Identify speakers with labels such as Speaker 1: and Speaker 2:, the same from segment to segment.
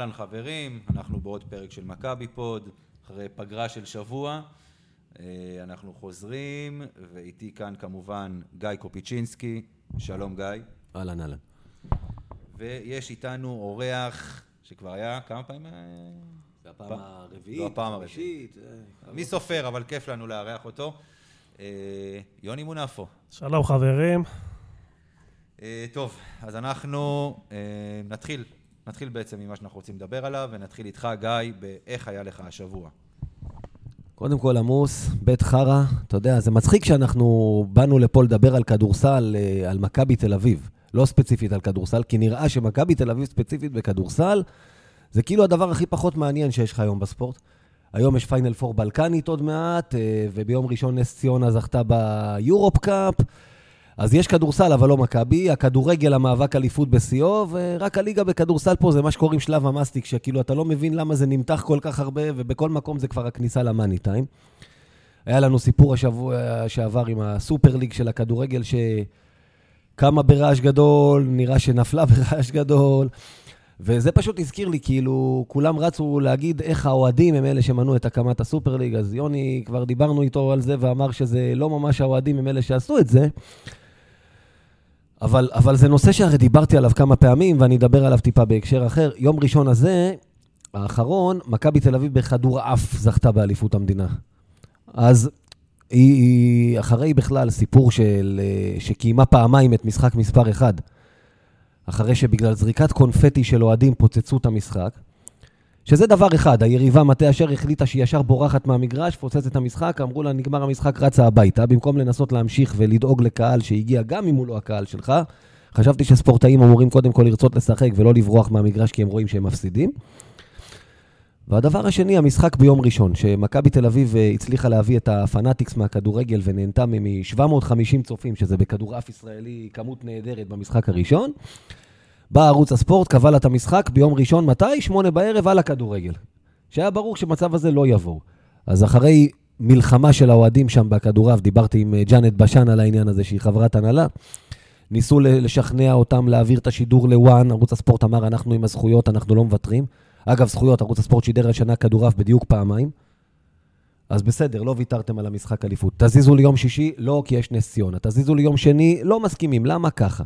Speaker 1: אהלן חברים, אנחנו בעוד פרק של מכבי פוד, אחרי פגרה של שבוע. אה, אנחנו חוזרים, ואיתי כאן כמובן גיא קופיצ'ינסקי, שלום גיא.
Speaker 2: אהלן, אהלן.
Speaker 1: ויש איתנו אורח שכבר היה כמה פעמים? אה,
Speaker 2: זה הפעם
Speaker 1: פעם-
Speaker 2: הרביעית,
Speaker 1: לא, הפעם
Speaker 2: החמישית, אה,
Speaker 1: מי סופר, אבל כיף לנו לארח אותו. יוני מונפו.
Speaker 3: שלום חברים.
Speaker 1: טוב, אז אנחנו נתחיל, נתחיל בעצם ממה שאנחנו רוצים לדבר עליו, ונתחיל איתך, גיא, באיך היה לך השבוע.
Speaker 2: קודם כל עמוס, בית חרא, אתה יודע, זה מצחיק שאנחנו באנו לפה לדבר על כדורסל, אה, על מכבי תל אביב, לא ספציפית על כדורסל, כי נראה שמכבי תל אביב ספציפית בכדורסל, זה כאילו הדבר הכי פחות מעניין שיש לך היום בספורט. היום יש פיינל פור בלקנית עוד מעט, אה, וביום ראשון נס ציונה זכתה ביורופ קאפ. אז יש כדורסל, אבל לא מכבי. הכדורגל, המאבק אליפות בשיאו, ורק הליגה בכדורסל פה זה מה שקוראים שלב המאסטיק, שכאילו אתה לא מבין למה זה נמתח כל כך הרבה, ובכל מקום זה כבר הכניסה למאני טיים. היה לנו סיפור השבוע שעבר עם הסופר ליג של הכדורגל, שקמה ברעש גדול, נראה שנפלה ברעש גדול. וזה פשוט הזכיר לי, כאילו, כולם רצו להגיד איך האוהדים הם אלה שמנעו את הקמת הסופר ליג, אז יוני, כבר דיברנו איתו על זה ואמר שזה לא ממש האוהדים הם אלה שעשו את זה. אבל, אבל זה נושא שהרי דיברתי עליו כמה פעמים, ואני אדבר עליו טיפה בהקשר אחר. יום ראשון הזה, האחרון, מכבי תל אביב בכדורעף זכתה באליפות המדינה. אז היא, היא אחרי בכלל סיפור של, אה, שקיימה פעמיים את משחק מספר 1, אחרי שבגלל זריקת קונפטי של אוהדים פוצצו את המשחק, שזה דבר אחד, היריבה מטה אשר החליטה שהיא ישר בורחת מהמגרש, פוצצת את המשחק, אמרו לה, נגמר המשחק, רצה הביתה, במקום לנסות להמשיך ולדאוג לקהל שהגיע גם אם הוא לא הקהל שלך. חשבתי שספורטאים אמורים קודם כל לרצות לשחק ולא לברוח מהמגרש כי הם רואים שהם מפסידים. והדבר השני, המשחק ביום ראשון, שמכבי תל אביב אה, הצליחה להביא את הפנאטיקס מהכדורגל ונהנתה מ-750 צופים, שזה בכדורעף ישראלי כמות נהדרת במשחק הראשון. בא ערוץ הספורט, קבע לה את המשחק ביום ראשון, מתי? שמונה בערב על הכדורגל. שהיה ברור שמצב הזה לא יבוא. אז אחרי מלחמה של האוהדים שם בכדורעף, דיברתי עם אה, ג'אנט בשן על העניין הזה, שהיא חברת הנהלה. ניסו לשכנע אותם להעביר את השידור לוואן, ערוץ הספורט אמר, אנחנו עם הזכויות, אנחנו לא מוותרים. אגב, זכויות, ערוץ הספורט שידר השנה כדורעף בדיוק פעמיים. אז בסדר, לא ויתרתם על המשחק אליפות. תזיזו ליום שישי, לא, כי יש נס ציונה. תזיזו ליום שני, לא מסכימים. למה ככה?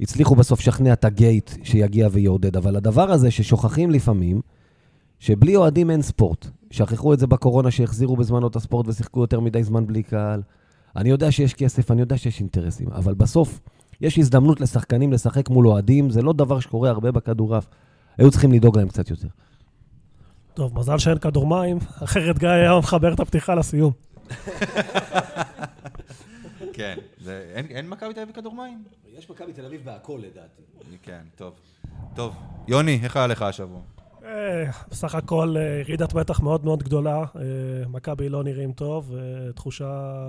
Speaker 2: הצליחו בסוף לשכנע את הגייט שיגיע ויעודד, אבל הדבר הזה ששוכחים לפעמים, שבלי אוהדים אין ספורט. שכחו את זה בקורונה שהחזירו בזמנו את הספורט ושיחקו יותר מדי זמן בלי קהל. אני יודע שיש כסף, אני יודע שיש אינטרסים, אבל בסוף יש הזדמנות לשחקנים לשחק מול אוהדים, זה לא דבר שקורה הרבה בכדורעף. היו צריכים לדאוג להם קצת יותר.
Speaker 3: טוב, מזל שאין כדור מים, אחרת גיא היה מחבר את הפתיחה לסיום.
Speaker 1: כן, זה, אין, מכבי תל אביב בכדור מים?
Speaker 2: יש מכבי תל אביב בהכל לדעתי.
Speaker 1: כן, טוב. טוב, יוני, איך היה לך השבוע?
Speaker 3: אה, בסך הכל אה, ירידת מתח מאוד מאוד גדולה. אה, מכבי לא נראים טוב, אה, תחושה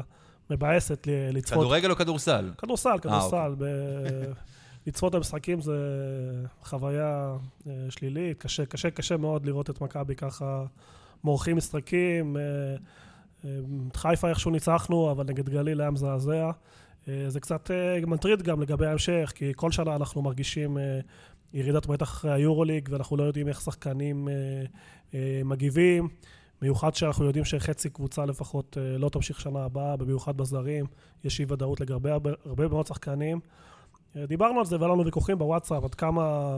Speaker 3: מבאסת לצפות.
Speaker 1: כדורגל או כדורסל?
Speaker 3: כדורסל, כדורסל.
Speaker 1: אוקיי.
Speaker 3: לצפות במשחקים זה חוויה אה, שלילית. קשה, קשה, קשה מאוד לראות את מכבי ככה מורחים משחקים. את חיפה איכשהו ניצחנו, אבל נגד גליל היה מזעזע. אה, זה קצת אה, מטריד גם לגבי ההמשך, כי כל שנה אנחנו מרגישים אה, ירידת מתח אחרי היורוליג, ואנחנו לא יודעים איך שחקנים מגיבים. במיוחד שאנחנו יודעים שחצי קבוצה לפחות לא תמשיך שנה הבאה, במיוחד בזרים. יש אי ודאות לגבי הרבה, מאוד שחקנים. דיברנו על זה והיה לנו ויכוחים בוואטסאפ עד כמה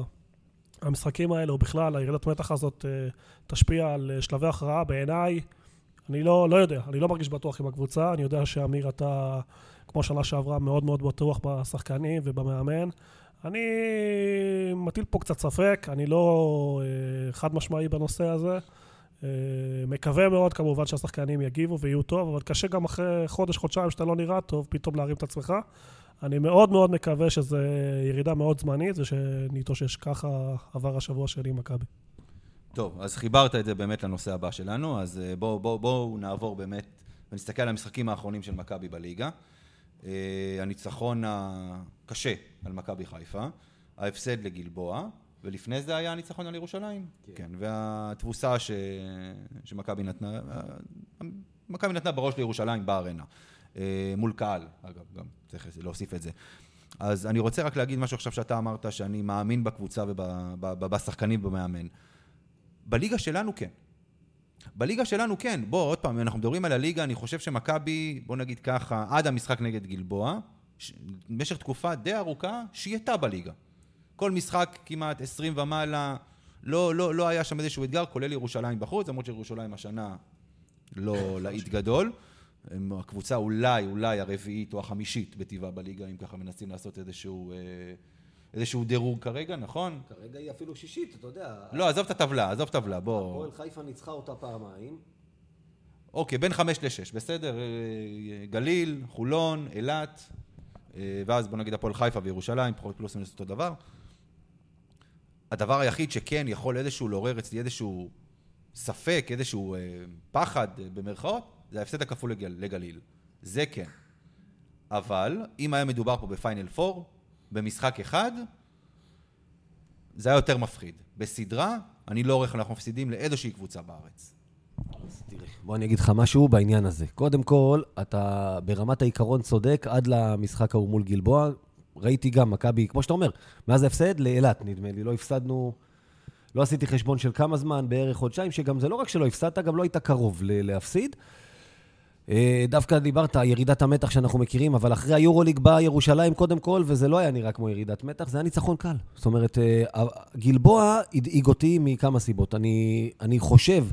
Speaker 3: המשחקים האלה, או בכלל הירידת מתח הזאת, תשפיע על שלבי הכרעה. בעיניי, אני לא, לא יודע, אני לא מרגיש בטוח עם הקבוצה. אני יודע שאמיר, אתה, כמו שנה שעברה, מאוד מאוד בטוח בשחקנים ובמאמן. אני מטיל פה קצת ספק, אני לא אה, חד משמעי בנושא הזה. אה, מקווה מאוד כמובן שהשחקנים יגיבו ויהיו טוב, אבל קשה גם אחרי חודש, חודשיים שאתה לא נראה טוב, פתאום להרים את עצמך. אני מאוד מאוד מקווה שזו ירידה מאוד זמנית, ושנתאושש ככה עבר השבוע שלי עם מכבי.
Speaker 1: טוב, אז חיברת את זה באמת לנושא הבא שלנו, אז אה, בואו בוא, בוא נעבור באמת ונסתכל על המשחקים האחרונים של מכבי בליגה. אה, הניצחון הקשה על מכבי חיפה, ההפסד לגלבוע, ולפני זה היה הניצחון על ירושלים. כן. כן, והתבוסה ש... שמכבי נתנה, מכבי נתנה בראש לירושלים בארנה. אה, מול קהל, אגב, גם צריך להוסיף את זה. אז אני רוצה רק להגיד משהו עכשיו שאתה אמרת, שאני מאמין בקבוצה ובשחקנים ובמאמן. בליגה שלנו כן. בליגה שלנו כן. בוא, עוד פעם, אנחנו מדברים על הליגה, אני חושב שמכבי, בוא נגיד ככה, עד המשחק נגד גלבוע, במשך תקופה די ארוכה, שהיא הייתה בליגה. כל משחק כמעט 20 ומעלה, לא, לא, לא היה שם איזשהו אתגר, כולל ירושלים בחוץ, למרות שירושלים השנה לא להיט גדול. הקבוצה אולי, אולי הרביעית או החמישית בטבעה בליגה, אם ככה מנסים לעשות איזשהו, אה, איזשהו דירוג כרגע, נכון?
Speaker 2: כרגע היא אפילו שישית, אתה יודע.
Speaker 1: לא, עזוב את הטבלה, עזוב את הטבלה, בוא.
Speaker 2: הפועל חיפה ניצחה אותה פעמיים.
Speaker 1: אוקיי, בין חמש לשש, בסדר? אה, גליל, חולון, אילת, אה, ואז בוא נגיד הפועל חיפה וירושלים, פחות פלוס מינוס אותו דבר. הדבר היחיד שכן יכול איזשהו לעורר אצלי איזשהו ספק, איזשהו פחד במרכאות, זה ההפסד הכפול לגל, לגליל. זה כן. אבל אם היה מדובר פה בפיינל 4, במשחק אחד, זה היה יותר מפחיד. בסדרה, אני לא רואה איך אנחנו מפסידים לאיזושהי קבוצה בארץ.
Speaker 2: אז תראה, בוא אני אגיד לך משהו בעניין הזה. קודם כל, אתה ברמת העיקרון צודק עד למשחק ההוא מול גלבוע. ראיתי גם מכבי, כמו שאתה אומר, מאז ההפסד לאילת, נדמה לי. לא הפסדנו, לא עשיתי חשבון של כמה זמן, בערך חודשיים, שגם זה לא רק שלא הפסדת, גם לא היית קרוב להפסיד. אה, דווקא דיברת, ירידת המתח שאנחנו מכירים, אבל אחרי היורוליג באה ירושלים קודם כל, וזה לא היה נראה כמו ירידת מתח, זה היה ניצחון קל. זאת אומרת, אה, גלבוע הדאיג אותי מכמה סיבות. אני, אני חושב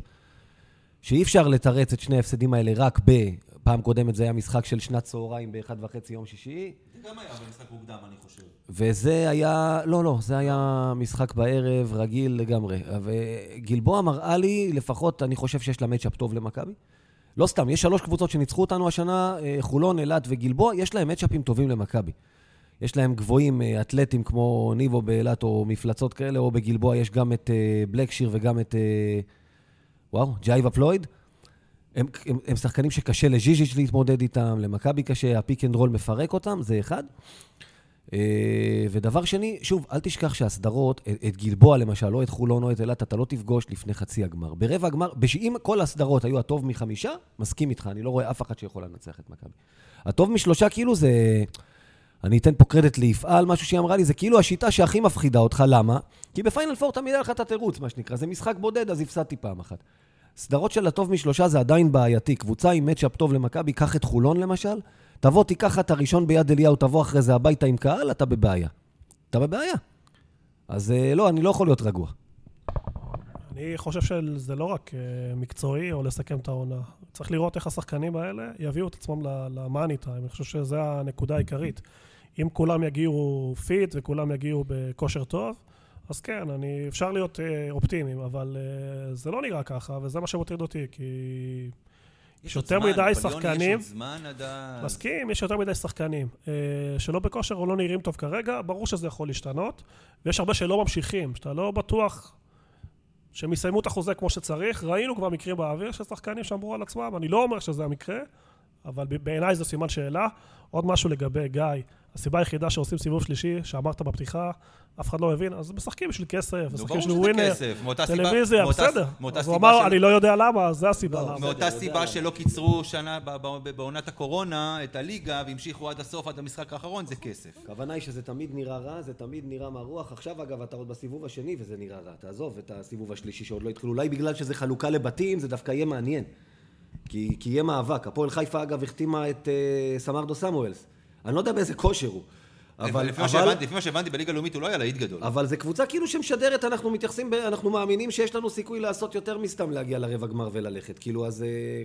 Speaker 2: שאי אפשר לתרץ את שני ההפסדים האלה רק בפעם קודמת, זה היה משחק של שנת צהריים באחד וחצי יום שישי.
Speaker 1: זה גם היה במשחק מוקדם, אני חושב.
Speaker 2: וזה היה, לא, לא, זה היה משחק בערב, רגיל לגמרי. וגלבוע מראה לי, לפחות, אני חושב שיש לה matchup טוב למכבי. לא סתם, יש שלוש קבוצות שניצחו אותנו השנה, אה, חולון, אילת וגלבוע, יש להם matchup ים טובים למכבי. יש להם גבוהים אה, אתלטים כמו ניבו באילת או מפלצות כאלה, או בגלבוע יש גם את אה, בלקשיר וגם את, וואו, ג'ייבה פלויד. הם, הם, הם שחקנים שקשה לז'יז'יץ' להתמודד איתם, למכבי קשה, ה pick and roll מפרק אותם, זה אחד. אה, ודבר שני, שוב, אל תשכח שהסדרות, את גלבוע למשל, או את חולון או את אילת, אתה לא תפגוש לפני חצי הגמר. ברבע הגמר, אם כל הסדרות היו הטוב מחמישה, מסכים איתך, אני לא רואה אף אחד שיכול לנצח את מכבי. הטוב משלושה, כאילו זה... אני אתן פה קרדיט ליפעל, משהו שהיא אמרה לי, זה כאילו השיטה שהכי מפחידה אותך, למה? כי בפיינל פור תמיד היה לך את התירוץ, מה שנקרא, זה משחק בודד, אז הפסדתי פעם אחת. סדרות של הטוב משלושה זה עדיין בעייתי. קבוצה עם מצ'אפ טוב למכבי, קח את חולון למשל, תבוא, תיקח את הראשון ביד אליהו, תבוא אחרי זה הביתה עם קהל, אתה בבעיה. אתה בבעיה. אז אה, לא, אני לא יכול להיות רגוע.
Speaker 3: אני חושב שזה לא רק אה, מקצועי או לסכם את העונה. צריך לראות איך השחקנים האלה יביאו את עצמם ל money time. אני חושב שזו הנקודה העיקרית. אם כולם יגיעו fit וכולם יגיעו בכושר טוב, אז כן, אני, אפשר להיות אה, אופטימיים, אבל זה לא נראה ככה, וזה מה שמטריד אותי, כי... יש יותר מדי שחקנים. יש עוד
Speaker 1: זמן עד ה...
Speaker 3: מסכים, יש יותר מדי שחקנים. אה, שלא בכושר או לא נראים טוב כרגע, ברור שזה יכול להשתנות. ויש הרבה שלא ממשיכים, שאתה לא בטוח שהם יסיימו את החוזה כמו שצריך. ראינו כבר מקרים באוויר של שחקנים שאמרו על עצמם, אני לא אומר שזה המקרה, אבל בעיניי זה סימן שאלה. עוד משהו לגבי גיא. הסיבה היחידה שעושים סיבוב שלישי, שאמרת בפתיחה, אף אחד לא הבין, אז משחקים בשביל כסף, משחקים בשביל ווינר, טלוויזיה, בסדר. אז הוא אמר, אני לא יודע למה, אז זה הסיבה.
Speaker 1: לא, מאותה סיבה שלא קיצרו שנה בעונת הקורונה את הליגה, והמשיכו עד הסוף, עד המשחק האחרון, זה כסף.
Speaker 2: הכוונה היא שזה תמיד נראה רע, זה תמיד נראה מהרוח. עכשיו, אגב, אתה עוד בסיבוב השני וזה נראה רע. תעזוב את הסיבוב השלישי שעוד לא התחילו. אולי בגלל שזה חלוקה לבתים, זה דווקא יהיה מעניין. כי יהיה מאבק. הפועל חיפה, אגב, החתימה את אה, סמרדו סמואלס. אני לא יודע באיזה כושר הוא.
Speaker 1: אבל, לפי, אבל, שהבנתי, לפי מה שהבנתי, בליגה הלאומית הוא לא היה להיט גדול.
Speaker 2: אבל זו קבוצה כאילו שמשדרת, אנחנו מתייחסים, ב, אנחנו מאמינים שיש לנו סיכוי לעשות יותר מסתם להגיע לרבע גמר וללכת. כאילו, אז... אה,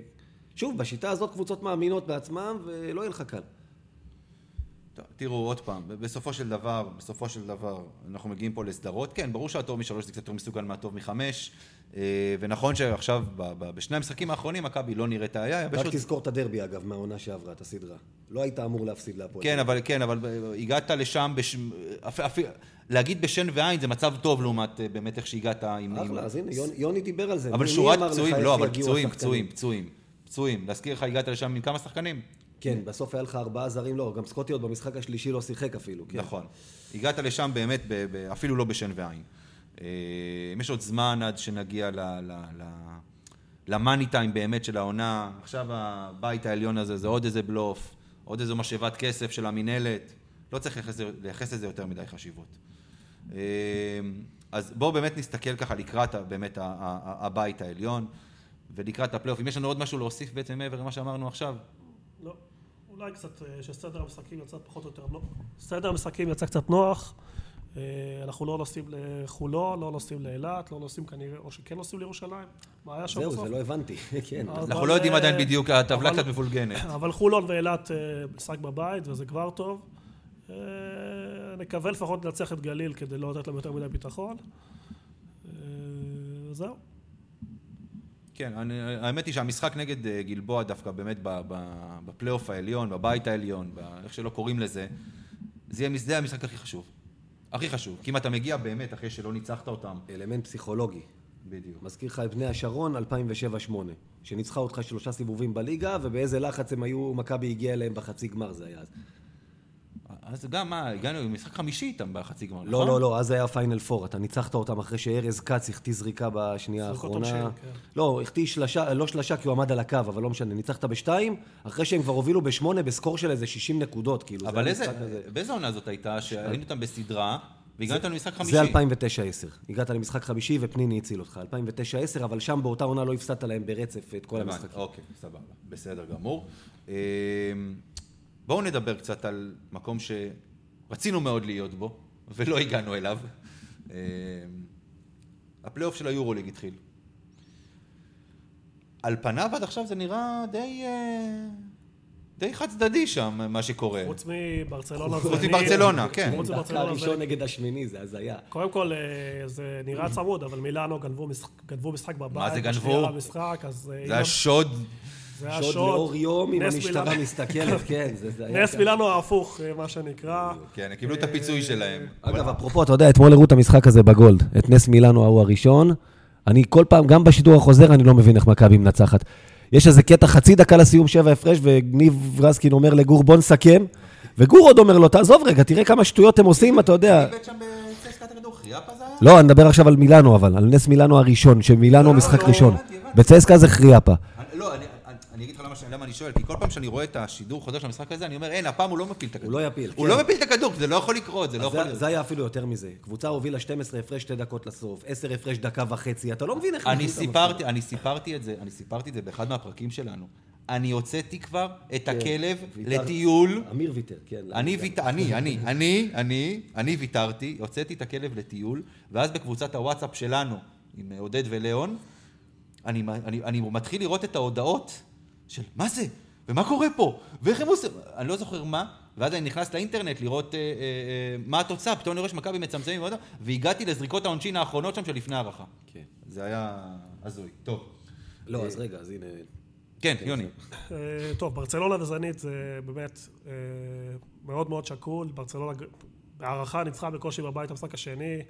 Speaker 2: שוב, בשיטה הזאת קבוצות מאמינות בעצמם, ולא יהיה לך קל.
Speaker 1: טוב, תראו, עוד פעם, בסופו של דבר, בסופו של דבר, אנחנו מגיעים פה לסדרות. כן, ברור שהטוב משלוש זה קצת יותר מסוגל מהטוב מחמש. אה, ונכון שעכשיו, בשני המשחקים האחרונים, מכבי לא נראית היה.
Speaker 2: רק תזכור את הדרבי, אגב, מהעונה שעברה, את הסדרה. לא היית אמור להפסיד להפועל.
Speaker 1: כן, אבל כן, אבל הגעת לשם, בש... אפ... אפ... להגיד בשן ועין זה מצב טוב לעומת אה, באמת איך שהגעת עם...
Speaker 2: אחלה, אז הנה, יוני דיבר על זה.
Speaker 1: אבל שורת פצועים, לא, אבל פצועים, פצועים, פצועים, פצועים. להזכיר לך, הגעת לשם עם כמה שחקנים?
Speaker 2: כן, בסוף היה לך ארבעה זרים, לא, גם סקוטי עוד במשחק השלישי לא שיחק אפילו. כן.
Speaker 1: נכון. הגעת לשם באמת, אפילו לא בשן ועין. אה, אם יש עוד זמן עד שנגיע למאני טיים באמת של העונה, עכשיו הבית העליון הזה זה עוד איזה בלוף, עוד איזו משאבת כסף של המינהלת. לא צריך לייחס, לזה יותר מדי חשיבות. אה, אז בואו באמת נסתכל ככה לקראת באמת הבית העליון ולקראת הפלייאוף. אם יש לנו עוד משהו להוסיף בעצם מעבר למה שאמרנו עכשיו?
Speaker 3: לא. אולי קצת, אה, שסדר המשחקים יצא פחות או יותר נוח. סדר המשחקים יצא קצת נוח. אה, אנחנו לא נוסעים לחולון, לא נוסעים לאילת, לא נוסעים כנראה, או שכן נוסעים לירושלים. מה היה שם בסוף?
Speaker 2: זהו, זה לא הבנתי, כן.
Speaker 1: אנחנו לא יודעים עדיין בדיוק, הטבלה קצת מבולגנת.
Speaker 3: אבל חולון ואילת משחק בבית, וזה כבר טוב. נקווה לפחות לנצח את גליל כדי לא לתת להם יותר מדי ביטחון. זהו.
Speaker 1: כן, אני, האמת היא שהמשחק נגד אה, גלבוע דווקא באמת בפלייאוף העליון, בבית העליון, איך שלא קוראים לזה, זה יהיה המשחק הכי חשוב. הכי חשוב. כי אם אתה מגיע באמת אחרי שלא ניצחת אותם.
Speaker 2: אלמנט פסיכולוגי.
Speaker 1: בדיוק.
Speaker 2: מזכיר לך את בני השרון 2007-2008, שניצחה אותך שלושה סיבובים בליגה, ובאיזה לחץ הם היו, מכבי הגיע אליהם בחצי גמר זה היה אז.
Speaker 1: אז גם, מה, הגענו למשחק חמישי איתם בחצי גמר,
Speaker 2: לא, נכון? לא, לא, אז היה פיינל פור. אתה ניצחת אותם אחרי שארז כץ החטיא זריקה בשנייה האחרונה. כן. לא, החטיא שלשה, לא שלשה כי הוא עמד על הקו, אבל לא משנה. ניצחת בשתיים, אחרי שהם כבר הובילו בשמונה בסקור של איזה 60 נקודות, כאילו.
Speaker 1: אבל איזה, באיזה עונה זאת הייתה, שהיינו איתם בסדרה, והגעת למשחק חמישי?
Speaker 2: זה 2009-10. הגעת למשחק חמישי ופניני הציל אותך. 2009-10, אבל שם באותה עונה לא הפסדת להם ברצף את כל המשחקים.
Speaker 1: אוקיי, סבבה. בסדר גמור. בואו נדבר קצת על מקום שרצינו מאוד להיות בו, ולא הגענו אליו. אה, הפלייאוף של היורוליג התחיל. על פניו עד עכשיו זה נראה די... אה, די חד צדדי שם, מה שקורה.
Speaker 3: חוץ מברצלונה.
Speaker 1: חוץ מברצלונה, כן.
Speaker 2: חוץ מברצלונה. הראשון נגד השמיני, זה הזיה.
Speaker 3: קודם כל, אה, זה נראה צמוד, אבל מילאנו גנבו משחק בבית.
Speaker 1: מה זה גנבו? זה היה שוד
Speaker 2: זה היה שוד לאור יום, אם המשטרה מסתכלת, כן, זה היה...
Speaker 3: נס מילאנו ההפוך, אה, מה שנקרא.
Speaker 1: כן, הם קיבלו את הפיצוי שלהם.
Speaker 2: אגב, אפרופו, אתה יודע, אתמול הראו את המשחק הזה בגולד, את נס מילאנו ההוא הראשון. אני כל פעם, גם בשידור החוזר, אני לא מבין איך מכבי מנצחת. יש איזה קטע חצי דקה לסיום שבע הפרש, וניב רזקין אומר לגור, בוא נסכם. וגור עוד אומר לו, תעזוב רגע, תראה כמה שטויות הם עושים, אתה יודע. לא, אני מדבר עכשיו על מילאנו, אבל, על נס מילאנו הראשון, שמילאנו לא, משחק לא, ראשון. בצסקה זה חריאפה.
Speaker 1: לא. אני אגיד לך למה, למה אני שואל, כי כל פעם שאני רואה את השידור חוזר של המשחק הזה, אני אומר, אין, הפעם הוא לא מפיל את הכדור.
Speaker 2: הוא לא יפיל.
Speaker 1: הוא כן. לא מפיל את הכדור, זה לא יכול לקרות, זה לא יכול...
Speaker 2: זה היה אפילו יותר מזה. קבוצה הובילה 12 הפרש שתי דקות לסוף, 10 הפרש דקה וחצי, אתה לא מבין איך...
Speaker 1: אני סיפרתי, אני סיפרתי את זה, אני סיפרתי את זה באחד מהפרקים שלנו. אני הוצאתי כבר את כן, הכלב לטיול.
Speaker 2: אמיר ויתר, כן.
Speaker 1: אני אני, אני, אני, אני, אני ויתרתי, הוצאתי את הכלב לטיול, ואז בקבוצת הוואטסאפ שלנו, עם עודד אני, אני, אני מתחיל לראות את ההודעות של מה זה? ומה קורה פה? ואיך הם עושים? אני לא זוכר מה, ואז אני נכנס לאינטרנט לראות אה, אה, אה, מה התוצאה, פתאום אני רואה שמכבי מצמצמים ועוד, והגעתי לזריקות העונשין האחרונות שם של לפני הערכה. כן. זה היה הזוי. טוב.
Speaker 2: לא, אה, אז רגע, אז הנה...
Speaker 1: כן, כן יוני.
Speaker 3: אה, טוב, ברצלונה וזנית זה באמת אה, מאוד מאוד שקול. ברצלונה בהערכה ניצחה בקושי בבית המשחק השני.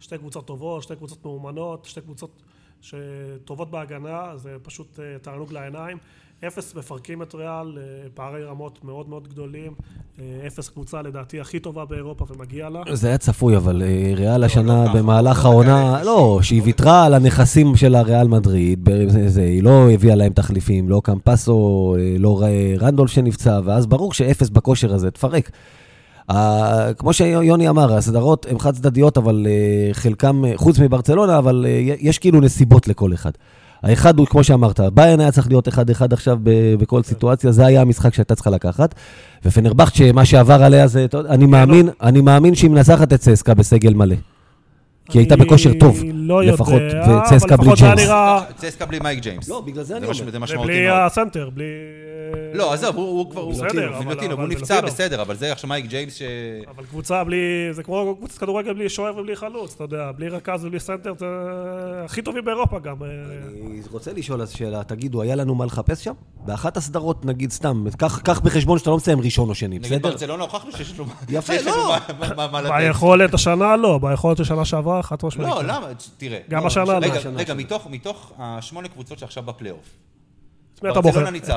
Speaker 3: שתי קבוצות טובות, שתי קבוצות מאומנות, שתי קבוצות שטובות בהגנה, זה פשוט תענוג לעיניים. אפס מפרקים את ריאל, אה, פערי רמות מאוד מאוד גדולים, אה, אפס קבוצה לדעתי הכי טובה באירופה ומגיע לה.
Speaker 2: זה היה צפוי, אבל אה, ריאל לא, השנה לא, במהלך העונה, לא, שהיא ויתרה על הנכסים של הריאל מדריד, היא לא הביאה להם תחליפים, לא קמפסו, לא רנדול שנפצע, ואז ברור שאפס בכושר הזה, תפרק. כמו שיוני אמר, הסדרות הן חד צדדיות, אבל חלקם, חוץ מברצלונה, אבל יש כאילו נסיבות לכל אחד. האחד הוא, כמו שאמרת, ביין היה צריך להיות 1-1 עכשיו בכל סיטואציה, זה היה המשחק שהייתה צריכה לקחת. ופנרבחצ'ה, שמה שעבר עליה זה, אני מאמין, אני מאמין שהיא מנצחת את צסקה בסגל מלא. כי הייתה בכושר טוב,
Speaker 3: לא
Speaker 2: לפחות, וצסקה בלי ג'יימס.
Speaker 1: צסקה בלי מייק ג'יימס.
Speaker 2: לא, בגלל זה אני אומר.
Speaker 1: זה משמעותי
Speaker 3: מאוד. בלי הסנטר, בלי...
Speaker 1: לא, עזוב, הוא כבר... בסדר, אבל... הוא נפצע בסדר, אבל זה עכשיו מייק ג'יימס ש...
Speaker 3: אבל קבוצה בלי... זה כמו קבוצת כדורגל בלי שוער ובלי חלוץ, אתה יודע, בלי רכז ובלי סנטר, זה הכי טובים באירופה גם.
Speaker 2: אני רוצה לשאול אז שאלה, תגידו, היה לנו מה לחפש שם? באחת הסדרות, נגיד, סתם, קח בחשבון שאתה לא מסיים ראשון או שני, בסדר?
Speaker 1: נגיד ברצלונה הוכחנו שיש לנו...
Speaker 2: יפה, לא.
Speaker 3: ביכולת השנה לא, ביכולת השנה שעברה, חד משמעית.
Speaker 1: לא, למה? תראה.
Speaker 3: גם השנה לא.
Speaker 1: רגע, מתוך השמונה קבוצות שעכשיו בפלייאוף.
Speaker 3: את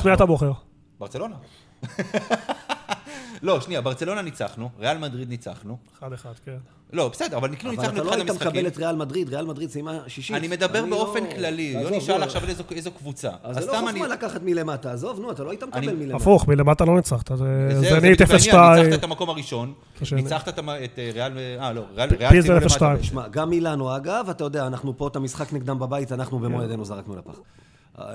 Speaker 3: מי אתה בוחר?
Speaker 1: ברצלונה. לא, שנייה, ברצלונה ניצחנו, ריאל מדריד ניצחנו.
Speaker 3: אחד אחד, כן.
Speaker 1: לא, בסדר, אבל כאילו
Speaker 2: אבל
Speaker 1: ניצחנו
Speaker 2: אתה
Speaker 1: את
Speaker 2: לא
Speaker 1: אחד
Speaker 2: היית
Speaker 1: המשחקים.
Speaker 2: מקבל את ריאל מדריד, ריאל מדריד סיימה שישית.
Speaker 1: אני מדבר
Speaker 2: אני
Speaker 1: באופן
Speaker 2: לא-
Speaker 1: כללי, יוני שאל
Speaker 2: בוא.
Speaker 1: עכשיו על איזו- קבוצה.
Speaker 2: אז זה לא חוכמה לקחת מלמטה, עזוב, נו, אתה לא היית מקבל מלמטה.
Speaker 3: הפוך, מלמטה לא ניצחת, זה נהיית
Speaker 1: בדיוק
Speaker 3: 0-2.
Speaker 1: העניין, ניצחת את המקום הראשון. ניצחת את אה, ריאל, אה, לא, ריאל סיימו למטה
Speaker 3: 0-2.
Speaker 1: בעצם.
Speaker 2: שמע, גם מילאנו, אגב, אתה יודע, אנחנו פה את המשחק נגדם בבית, אנחנו במו ידינו זרקנו לפח. אה,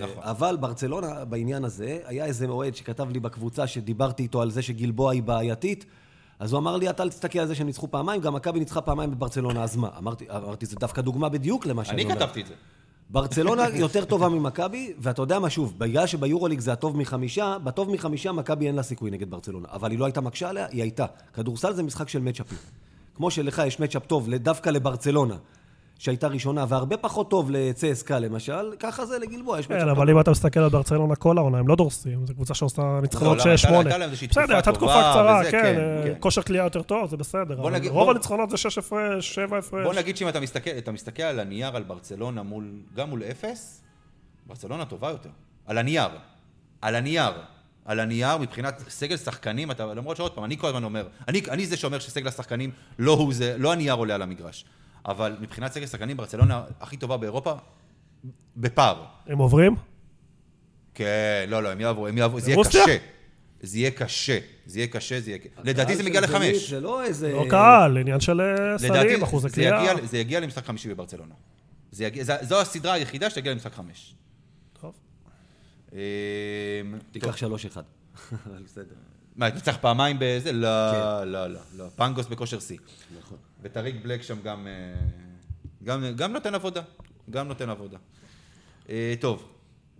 Speaker 1: נכון.
Speaker 2: אבל ברצלונה, בעניין הזה, היה איזה אוהד שכתב לי בקבוצה שדיברתי איתו על זה שגלבוע היא בעייתית, אז הוא אמר לי, אתה אל תסתכל על זה שהם ניצחו פעמיים, גם מכבי ניצחה פעמיים בברצלונה, אז מה? אמרתי, אמרתי, זה דווקא דוגמה בדיוק למה שאני
Speaker 1: אני
Speaker 2: אומר.
Speaker 1: כתבתי את זה.
Speaker 2: ברצלונה יותר טובה ממכבי, ואתה יודע מה, שוב, בגלל שביורוליג זה הטוב מחמישה, בטוב מחמישה מכבי אין לה סיכוי נגד ברצלונה. אבל היא לא הייתה מקשה עליה, היא הייתה. כדורסל זה משחק של מצ'אפים. כמו שלך יש מצ'אפ טוב דווקא לברצלונה, שהייתה ראשונה, והרבה פחות טוב לצסקה למשל, ככה זה לגלבוע,
Speaker 3: כן. אבל אם אתה מסתכל על ברצלונה כל העונה, הם לא דורסים, זו קבוצה שעושה ניצחונות
Speaker 1: לא, למה?
Speaker 3: 6-8.
Speaker 1: הייתה להם איזושהי תקופה
Speaker 3: בסדר, הייתה תקופה קצרה, כן,
Speaker 1: כן, כן.
Speaker 3: כושר קליעה יותר טוב, זה בסדר. רוב הניצחונות זה 6 הפרש, 7 הפרש.
Speaker 1: בוא נגיד שאם אתה מסתכל, על הנייר על ברצלונה מול, גם מול אפס, ברצלונה טובה יותר. על הנייר. על הנייר. על הנייר, מבחינת סגל שחקנים, אתה, למרות שעוד פעם, אני כל הזמן אומר, אני, אני זה שאומר שסגל השחקנים לא הוא זה, לא הנייר עולה על המגרש. אבל מבחינת סגל שחקנים, ברצלונה הכי טובה באירופה, בפער.
Speaker 3: הם עוברים?
Speaker 1: כן, לא, לא, הם יעברו, הם יעברו, זה יהיה
Speaker 3: רוסיה?
Speaker 1: קשה. זה יהיה קשה. זה יהיה קשה, זה יהיה... לדעתי זה מגיע לחמש.
Speaker 2: זה לא איזה...
Speaker 3: לא קהל, עניין של אה,
Speaker 1: לדעתי
Speaker 3: סלים, אחוזי
Speaker 1: זה. יגיע, זה יגיע למשחק חמישי בברצלונה. זה יגיע, זו, זו הסדרה היחידה שתגיע למשחק חמש.
Speaker 3: טוב.
Speaker 1: אמ,
Speaker 2: תיקח. 3-1. אבל בסדר.
Speaker 1: מה, אתה צריך פעמיים בזה? לא,
Speaker 2: כן.
Speaker 1: לא, לא, לא. פנגוס בכושר שיא.
Speaker 2: נכון.
Speaker 1: וטריק בלק שם גם, אה, גם, גם נותן עבודה. גם נותן עבודה. אה, טוב,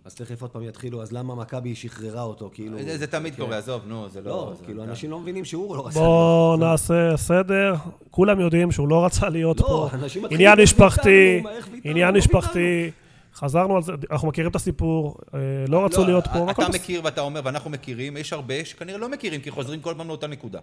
Speaker 2: אז תכף עוד פעם יתחילו, אז למה מכבי שחררה אותו, כאילו...
Speaker 1: זה, זה תמיד
Speaker 2: כן.
Speaker 1: קורה, עזוב, נו, זה לא...
Speaker 2: לא,
Speaker 1: זה,
Speaker 2: כאילו,
Speaker 1: זה-
Speaker 2: אנשים לא מבינים שהוא לא רצה...
Speaker 3: בואו נעשה סדר. כולם יודעים שהוא לא רצה להיות
Speaker 2: לא,
Speaker 3: פה.
Speaker 2: אנשים מתחילים
Speaker 3: עניין משפחתי, עניין
Speaker 2: לא
Speaker 3: משפחתי. חזרנו על זה, אנחנו מכירים את הסיפור, אה, לא רצו להיות פה.
Speaker 1: אתה. מכיר ואתה אומר, ואנחנו מכירים, יש הרבה שכנראה לא מכירים, כי חוזרים כל פעם לאותה נקודה.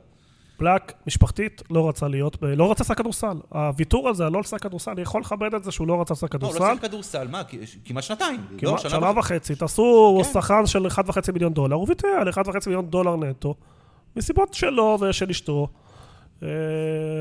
Speaker 3: בלק, משפחתית, לא רצה להיות, לא רצה לשחק כדורסל. הוויתור הזה, הלא לשחק כדורסל, אני יכול לכבד את זה שהוא לא רצה לשחק
Speaker 1: לא, הוא לא
Speaker 3: כדורסל.
Speaker 1: צריך כדורסל, מה, כמעט שנתיים. לא,
Speaker 3: כמעט שנה וחצי, תעשו שחקן של 1.5 מיליון דולר, הוא ויתר על 1.5 מיליון דולר נטו, מסיבות שלו ושל אשתו. אה,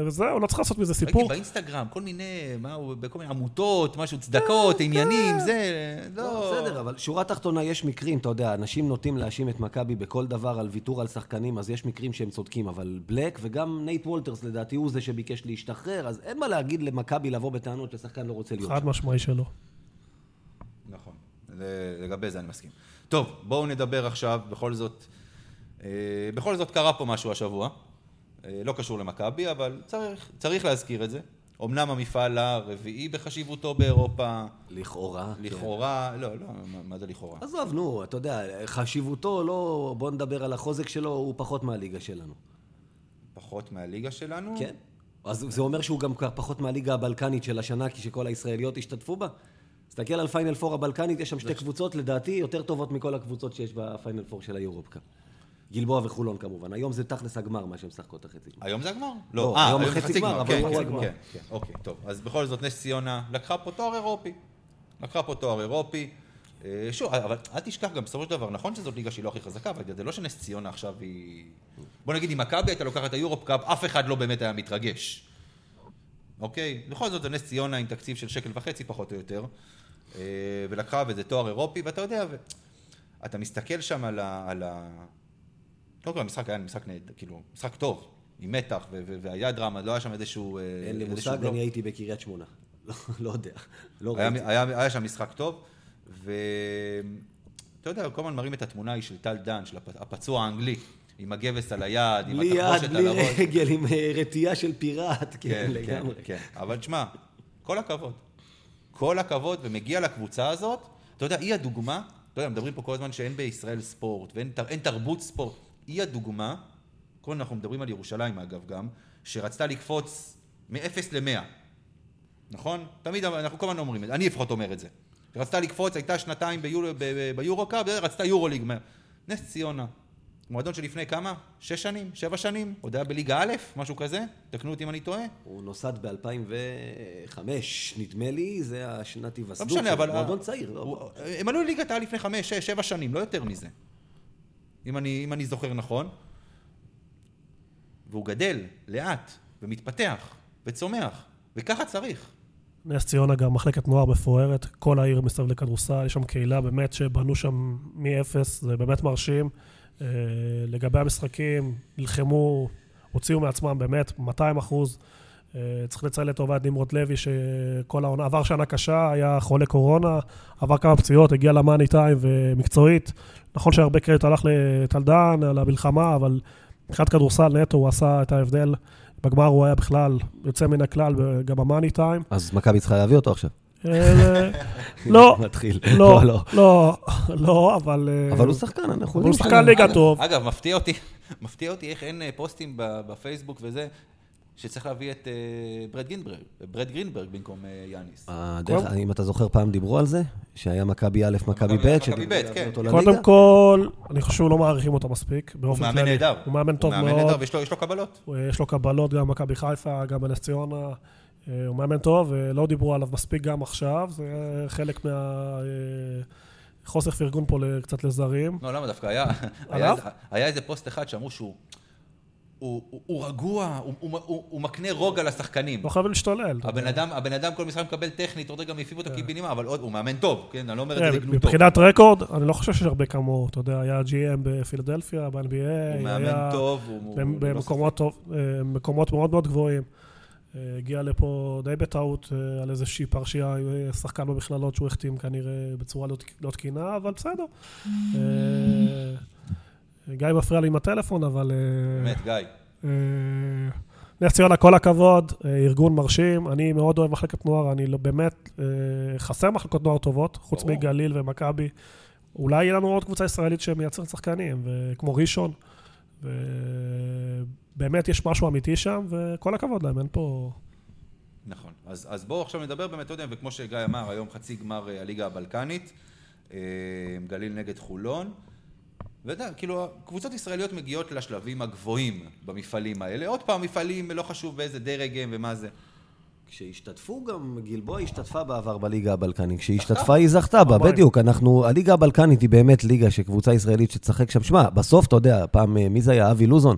Speaker 3: וזהו, לא צריך לעשות מזה
Speaker 1: ראיתי
Speaker 3: סיפור.
Speaker 1: באינסטגרם, כל מיני, מה הוא, בכל מיני עמותות, משהו, צדקות, עניינים, זה,
Speaker 2: לא,
Speaker 1: לא...
Speaker 2: בסדר, אבל שורה תחתונה יש מקרים, אתה יודע, אנשים נוטים להאשים את מכבי בכל דבר על ויתור על שחקנים, אז יש מקרים שהם צודקים, אבל בלק וגם נייט וולטרס לדעתי הוא זה שביקש להשתחרר, אז אין מה להגיד למכבי לבוא בטענות ששחקן לא רוצה להיות
Speaker 3: חד
Speaker 2: שם.
Speaker 3: משמעי שלא.
Speaker 1: נכון, לגבי זה אני מסכים. טוב, בואו נדבר עכשיו, בכל זאת, אה, בכל זאת קרה פה משהו השבוע, לא קשור למכבי, אבל צריך, צריך להזכיר את זה. אמנם המפעל הרביעי בחשיבותו באירופה,
Speaker 2: לכאורה. כן.
Speaker 1: לכאורה, לא, לא, מה- מה זה לכאורה?
Speaker 2: עזוב, נו, אתה יודע, חשיבותו לא... בוא נדבר על החוזק שלו, הוא פחות מהליגה שלנו.
Speaker 1: פחות מהליגה שלנו?
Speaker 2: כן. אז זה אומר שהוא גם פחות מהליגה הבלקנית של השנה, כשכל הישראליות השתתפו בה? תסתכל על פיינל פור הבלקנית, יש שם שתי קבוצות, לדעתי, יותר טובות מכל הקבוצות שיש בפיינל פור של היורופ קאפ. גלבוע וחולון כמובן. היום זה תכלס הגמר, מה שהם משחקות החצי גמר.
Speaker 1: היום זה הגמר?
Speaker 2: לא,
Speaker 1: אה,
Speaker 2: היום
Speaker 1: זה
Speaker 2: החצי גמר, אבל הוא
Speaker 1: כן,
Speaker 2: הגמר.
Speaker 1: כן, כן, אוקיי, טוב. אז בכל זאת, נס ציונה לקחה פה תואר אירופי. לקחה פה תואר אירופי. אה, שוב, אבל אל תשכח גם בסופו של דבר, נכון שזאת ליגה שהיא לא הכי חזקה, אבל זה לא שנס ציונה עכשיו היא... בוא נגיד, אם מכבי הייתה לוקחת את היורופ קאפ, אף אחד לא באמת היה מתרגש. אוקיי? בכל זאת, זה נס ציונה עם תקציב של שקל וחצי פחות או יותר, אה, ולקחה וזה תואר אירופי, ואתה יודע. אתה מסתכל שם על ה... על ה... קודם כל המשחק היה משחק נהד, כאילו, משחק טוב, עם מתח, והיה דרמה, לא היה שם איזשהו... אה,
Speaker 2: אין לי מושג. אני הייתי בקריית שמונה. לא- לא יודע. לא ראיתי.
Speaker 1: היה, שם משחק טוב, ואתה יודע, כל הזמן מראים את התמונה ההיא של טל דן, של הפ- הפצוע האנגלי, עם הגבס על היד, עם
Speaker 2: בלי יד,
Speaker 1: התחבושת
Speaker 2: בלי
Speaker 1: על הראש.
Speaker 2: רגל, עם אה, רטייה של פיראט, כן,
Speaker 1: כן,
Speaker 2: לגמרי.
Speaker 1: כן, כן. אבל תשמע, כל הכבוד. כל הכבוד, ומגיע לקבוצה הזאת, אתה יודע, היא הדוגמה, אתה יודע, מדברים פה כל הזמן שאין בישראל ספורט, ואין תר- אין תרבות ספורט. היא הדוגמה, כל אנחנו מדברים על ירושלים אגב גם, שרצתה לקפוץ מ-0 ל-100. נכון? תמיד אנחנו כל הזמן אומרים את זה, אני לפחות אומר את זה. רצתה לקפוץ, הייתה שנתיים ביורו- ב- ב- ביורו-קאפ, רצתה יורו-ליג. נס ציונה. מועדון שלפני כמה? שש שנים? שבע שנים? עוד היה בליגה א'? משהו כזה? תקנו אותי אם אני טועה.
Speaker 2: הוא נוסד ב-2005, נדמה לי, זה השנת
Speaker 1: לא
Speaker 2: היווסדות
Speaker 1: משנה,
Speaker 2: שלו.
Speaker 1: אבל...
Speaker 2: מועדון צעיר, לא?
Speaker 1: הוא- הם עלו לליגת העל לפני חמש, שש, שבע שנים, לא יותר מזה. אם אני, אם אני זוכר נכון. והוא גדל לאט, ומתפתח, וצומח, וככה צריך.
Speaker 3: נס ציונה גם מחלקת נוער מפוארת, כל העיר מסביב לכדורסל, יש שם קהילה באמת שבנו שם מאפס, זה באמת מרשים. אה, לגבי המשחקים, נלחמו, הוציאו מעצמם באמת 200 אחוז. אה, צריך לציין לטובה את נמרוד לוי, שכל העונה, עבר שנה קשה, היה חולה קורונה, עבר כמה פציעות, הגיע למאני טיים ומקצועית. נכון שהרבה קרדיט הלך לטלדן על המלחמה, אבל מבחינת כדורסל נטו הוא עשה את ההבדל. בגמר הוא היה בכלל יוצא מן הכלל, גם במאני טיים.
Speaker 2: אז מכבי צריכה להביא אותו עכשיו.
Speaker 3: אה, לא. לא, לא, לא, אבל... אה,
Speaker 2: אבל הוא שחקן, אנחנו יודעים.
Speaker 3: הוא שחקן ליגה טוב.
Speaker 1: אגב, מפתיע אותי, מפתיע אותי איך אין אה, פוסטים בפייסבוק וזה, שצריך להביא את אה, ברד גרינברג, ברד גרינברג במקום אה, יאניס.
Speaker 2: אה, דרך- אם אתה זוכר, פעם דיברו על זה, שהיה מכבי א', מכבי ב', שדיברו
Speaker 1: כן.
Speaker 2: אותו לליגה.
Speaker 3: קודם כל, אני חושב שלא מעריכים אותו מספיק,
Speaker 1: הוא מאמן. נהדר.
Speaker 3: הוא מאמן טוב
Speaker 1: הוא מאמן
Speaker 3: מאוד.
Speaker 1: נהדר ויש לו- יש לו קבלות.
Speaker 3: יש לו קבלות גם במכבי חיפה, גם בנס ציונה. הוא מאמן טוב, ולא דיברו עליו מספיק גם עכשיו, זה חלק מהחוסר פרגון פה קצת לזרים.
Speaker 1: לא, למה דווקא? היה איזה פוסט אחד שאמרו שהוא הוא, הוא, הוא רגוע, הוא, הוא, הוא, הוא מקנה רוגע לשחקנים.
Speaker 3: לא חייב להשתולל.
Speaker 1: הבן. אדם, הבן אדם כל משחק מקבל טכנית, עוד רגע מעיפים אותו קיבינימה, אבל עוד, הוא מאמן טוב, כן? אני לא אומר את זה לגנותו.
Speaker 3: מבחינת רקורד, אני לא חושב שיש הרבה כמוהו. אתה יודע, היה GM בפילדלפיה, ב-NBA,
Speaker 1: הוא מאמן
Speaker 3: היה
Speaker 1: טוב, הוא... לא
Speaker 3: במקומות טוב- אה, מקומות מאוד מאוד גבוהים. אה, הגיע לפה די בטעות אה, על איזושהי פרשייה, שחקן במכללות שהוא החתים כנראה בצורה לא לא תקינה, אבל בסדר. גיא מפריע לי עם הטלפון, אבל... אה,
Speaker 1: באמת, גיא.
Speaker 3: אה, נס ציונה, כל הכבוד, אה, ארגון מרשים. אני מאוד אוהב מחלקת נוער, אני לא, באמת, חסר מחלקות נוער טובות, חוץ
Speaker 1: ברור.
Speaker 3: מגליל ומכבי. אולי יהיה לנו עוד קבוצה ישראלית שמייצרת שחקנים, כמו ראשון. ובאמת יש משהו אמיתי שם, וכל הכבוד להם, אין פה...
Speaker 1: נכון. אז, אז בואו עכשיו נדבר באמת, אתה יודע, וכמו שגיא אמר, היום חצי גמר הליגה הבלקנית, גליל נגד חולון. ואתה יודע, כאילו, קבוצות ישראליות מגיעות לשלבים הגבוהים במפעלים האלה. עוד פעם, מפעלים, לא חשוב באיזה דרג הם ומה זה.
Speaker 2: כשהשתתפו גם, גלבוע השתתפה בעבר בליגה הבלקנית. כשהיא
Speaker 1: זכתה?
Speaker 2: השתתפה, היא זכתה בה,
Speaker 3: פעמיים.
Speaker 2: בדיוק. אנחנו, הליגה הבלקנית היא באמת ליגה שקבוצה ישראלית שתשחק שם. שמע, בסוף, אתה יודע, פעם, אה, מי זה היה? אבי לוזון.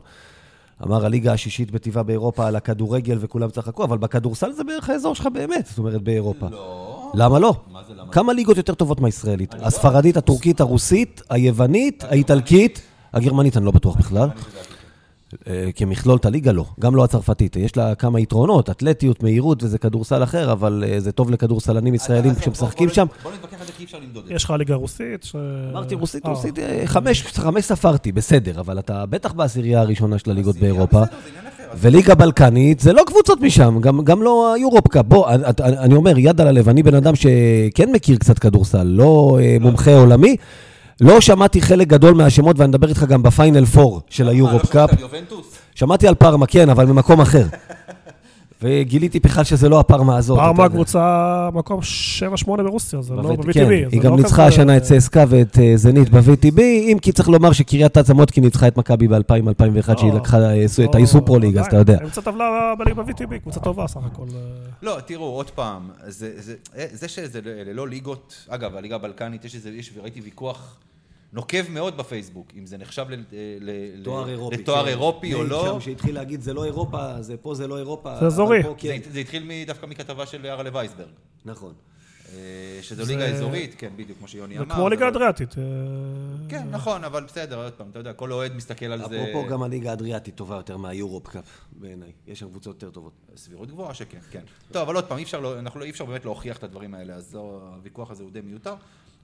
Speaker 2: אמר הליגה השישית בטבעה באירופה על הכדורגל וכולם צחקו, אבל בכדורסל זה בערך האזור שלך באמת, זאת אומרת, באירופה.
Speaker 1: לא.
Speaker 2: למה לא?
Speaker 1: מה זה למה?
Speaker 2: כמה ליגות יותר טובות מהישראלית?
Speaker 1: לא-
Speaker 2: הספרדית, הטורקית, הרוסית, היוונית, האיטלקית, הגרמנית אני לא בטוח בכלל. אה, כמכלול את הליגה לא, גם לא הצרפתית. יש לה כמה יתרונות, אתלטיות, מהירות, וזה כדורסל אחר, אבל אה, זה טוב לכדורסלנים ישראלים כשמשחקים שם.
Speaker 1: בוא נתווכח על זה כי אי אפשר למדוד את זה.
Speaker 3: יש לך ליגה רוסית.
Speaker 2: אמרתי רוסית,
Speaker 3: אה,
Speaker 2: רוסית, אה, חמש, ספרתי, בסדר, אבל אתה בטח בעשירייה הראשונה של הליגות באירופה.
Speaker 1: בסדר, זה עניין
Speaker 2: וליגה בלקנית, זה לא קבוצות משם, גם, גם לא היורופקאפ. בוא, אני, אני- אומר, יד על הלב, אני בן אדם שכן מכיר קצת כדורסל, לא אה, מומחה עולמי. לא שמעתי חלק גדול מהשמות, ואני מדבר איתך גם בפיינל 4 של
Speaker 1: לא
Speaker 2: היורופקאפ.
Speaker 1: שמעת על יובנטוס?
Speaker 2: שמעתי על פארמה, כן, אבל ממקום אחר. וגיליתי בכלל שזה לא הפארמה הזאת. יודע.
Speaker 3: קבוצה מקום 7-8 ברוסיה, זה לא ב-VTB.
Speaker 2: כן, היא
Speaker 3: לא
Speaker 2: גם ניצחה
Speaker 3: כזה-
Speaker 2: השנה את צסקה ואת אה, זנית ב-VTB, אם כי צריך לומר שקריית אתא מוטקין ניצחה את מכבי ב-2000-2001, שהיא
Speaker 3: לא,
Speaker 2: לקחה אה, את
Speaker 3: לא,
Speaker 2: האיסופרו ליג, אז אתה יודע.
Speaker 3: אמצע טבלה בליגה ב-VTB, קבוצה טובה סך הכל. אה,
Speaker 1: לא, תראו, עוד פעם, זה, זה, זה שזה ללא ליגות, אגב, הליגה הבלקנית, יש איזה, יש, וראיתי ויכוח נוקב מאוד בפייסבוק, אם זה נחשב ל, ל, ל, לתואר אירופי או לא.
Speaker 2: שם שהתחיל להגיד, זה לא אירופה, זה פה זה לא אירופה.
Speaker 3: זה אזורי.
Speaker 1: זה,
Speaker 2: כן.
Speaker 1: זה התחיל מ- דווקא מכתבה של ארלה וייסברג,
Speaker 2: נכון.
Speaker 1: אה, שזו
Speaker 3: זה-
Speaker 1: ליגה אזורית, כן, בדיוק, כמו שיוני
Speaker 3: זה
Speaker 1: אמר.
Speaker 3: כמו ליגה
Speaker 1: לא-
Speaker 3: אדריאטית. אה,
Speaker 1: כן, נכון, אבל בסדר, עוד פעם, אתה יודע, כל אוהד מסתכל על זה,
Speaker 2: אפרופו, גם הליגה האדריאטית טובה יותר מהיורופ-קאפ, בעיניי. יש שם קבוצות יותר טובות.
Speaker 1: סבירות גבוהה שכן, כן. טוב, אבל עוד פעם, אי אפשר, לא, אנחנו לא, באמת להוכיח את הדברים האלה, אז הוויכוח הזה הוא די מיותר.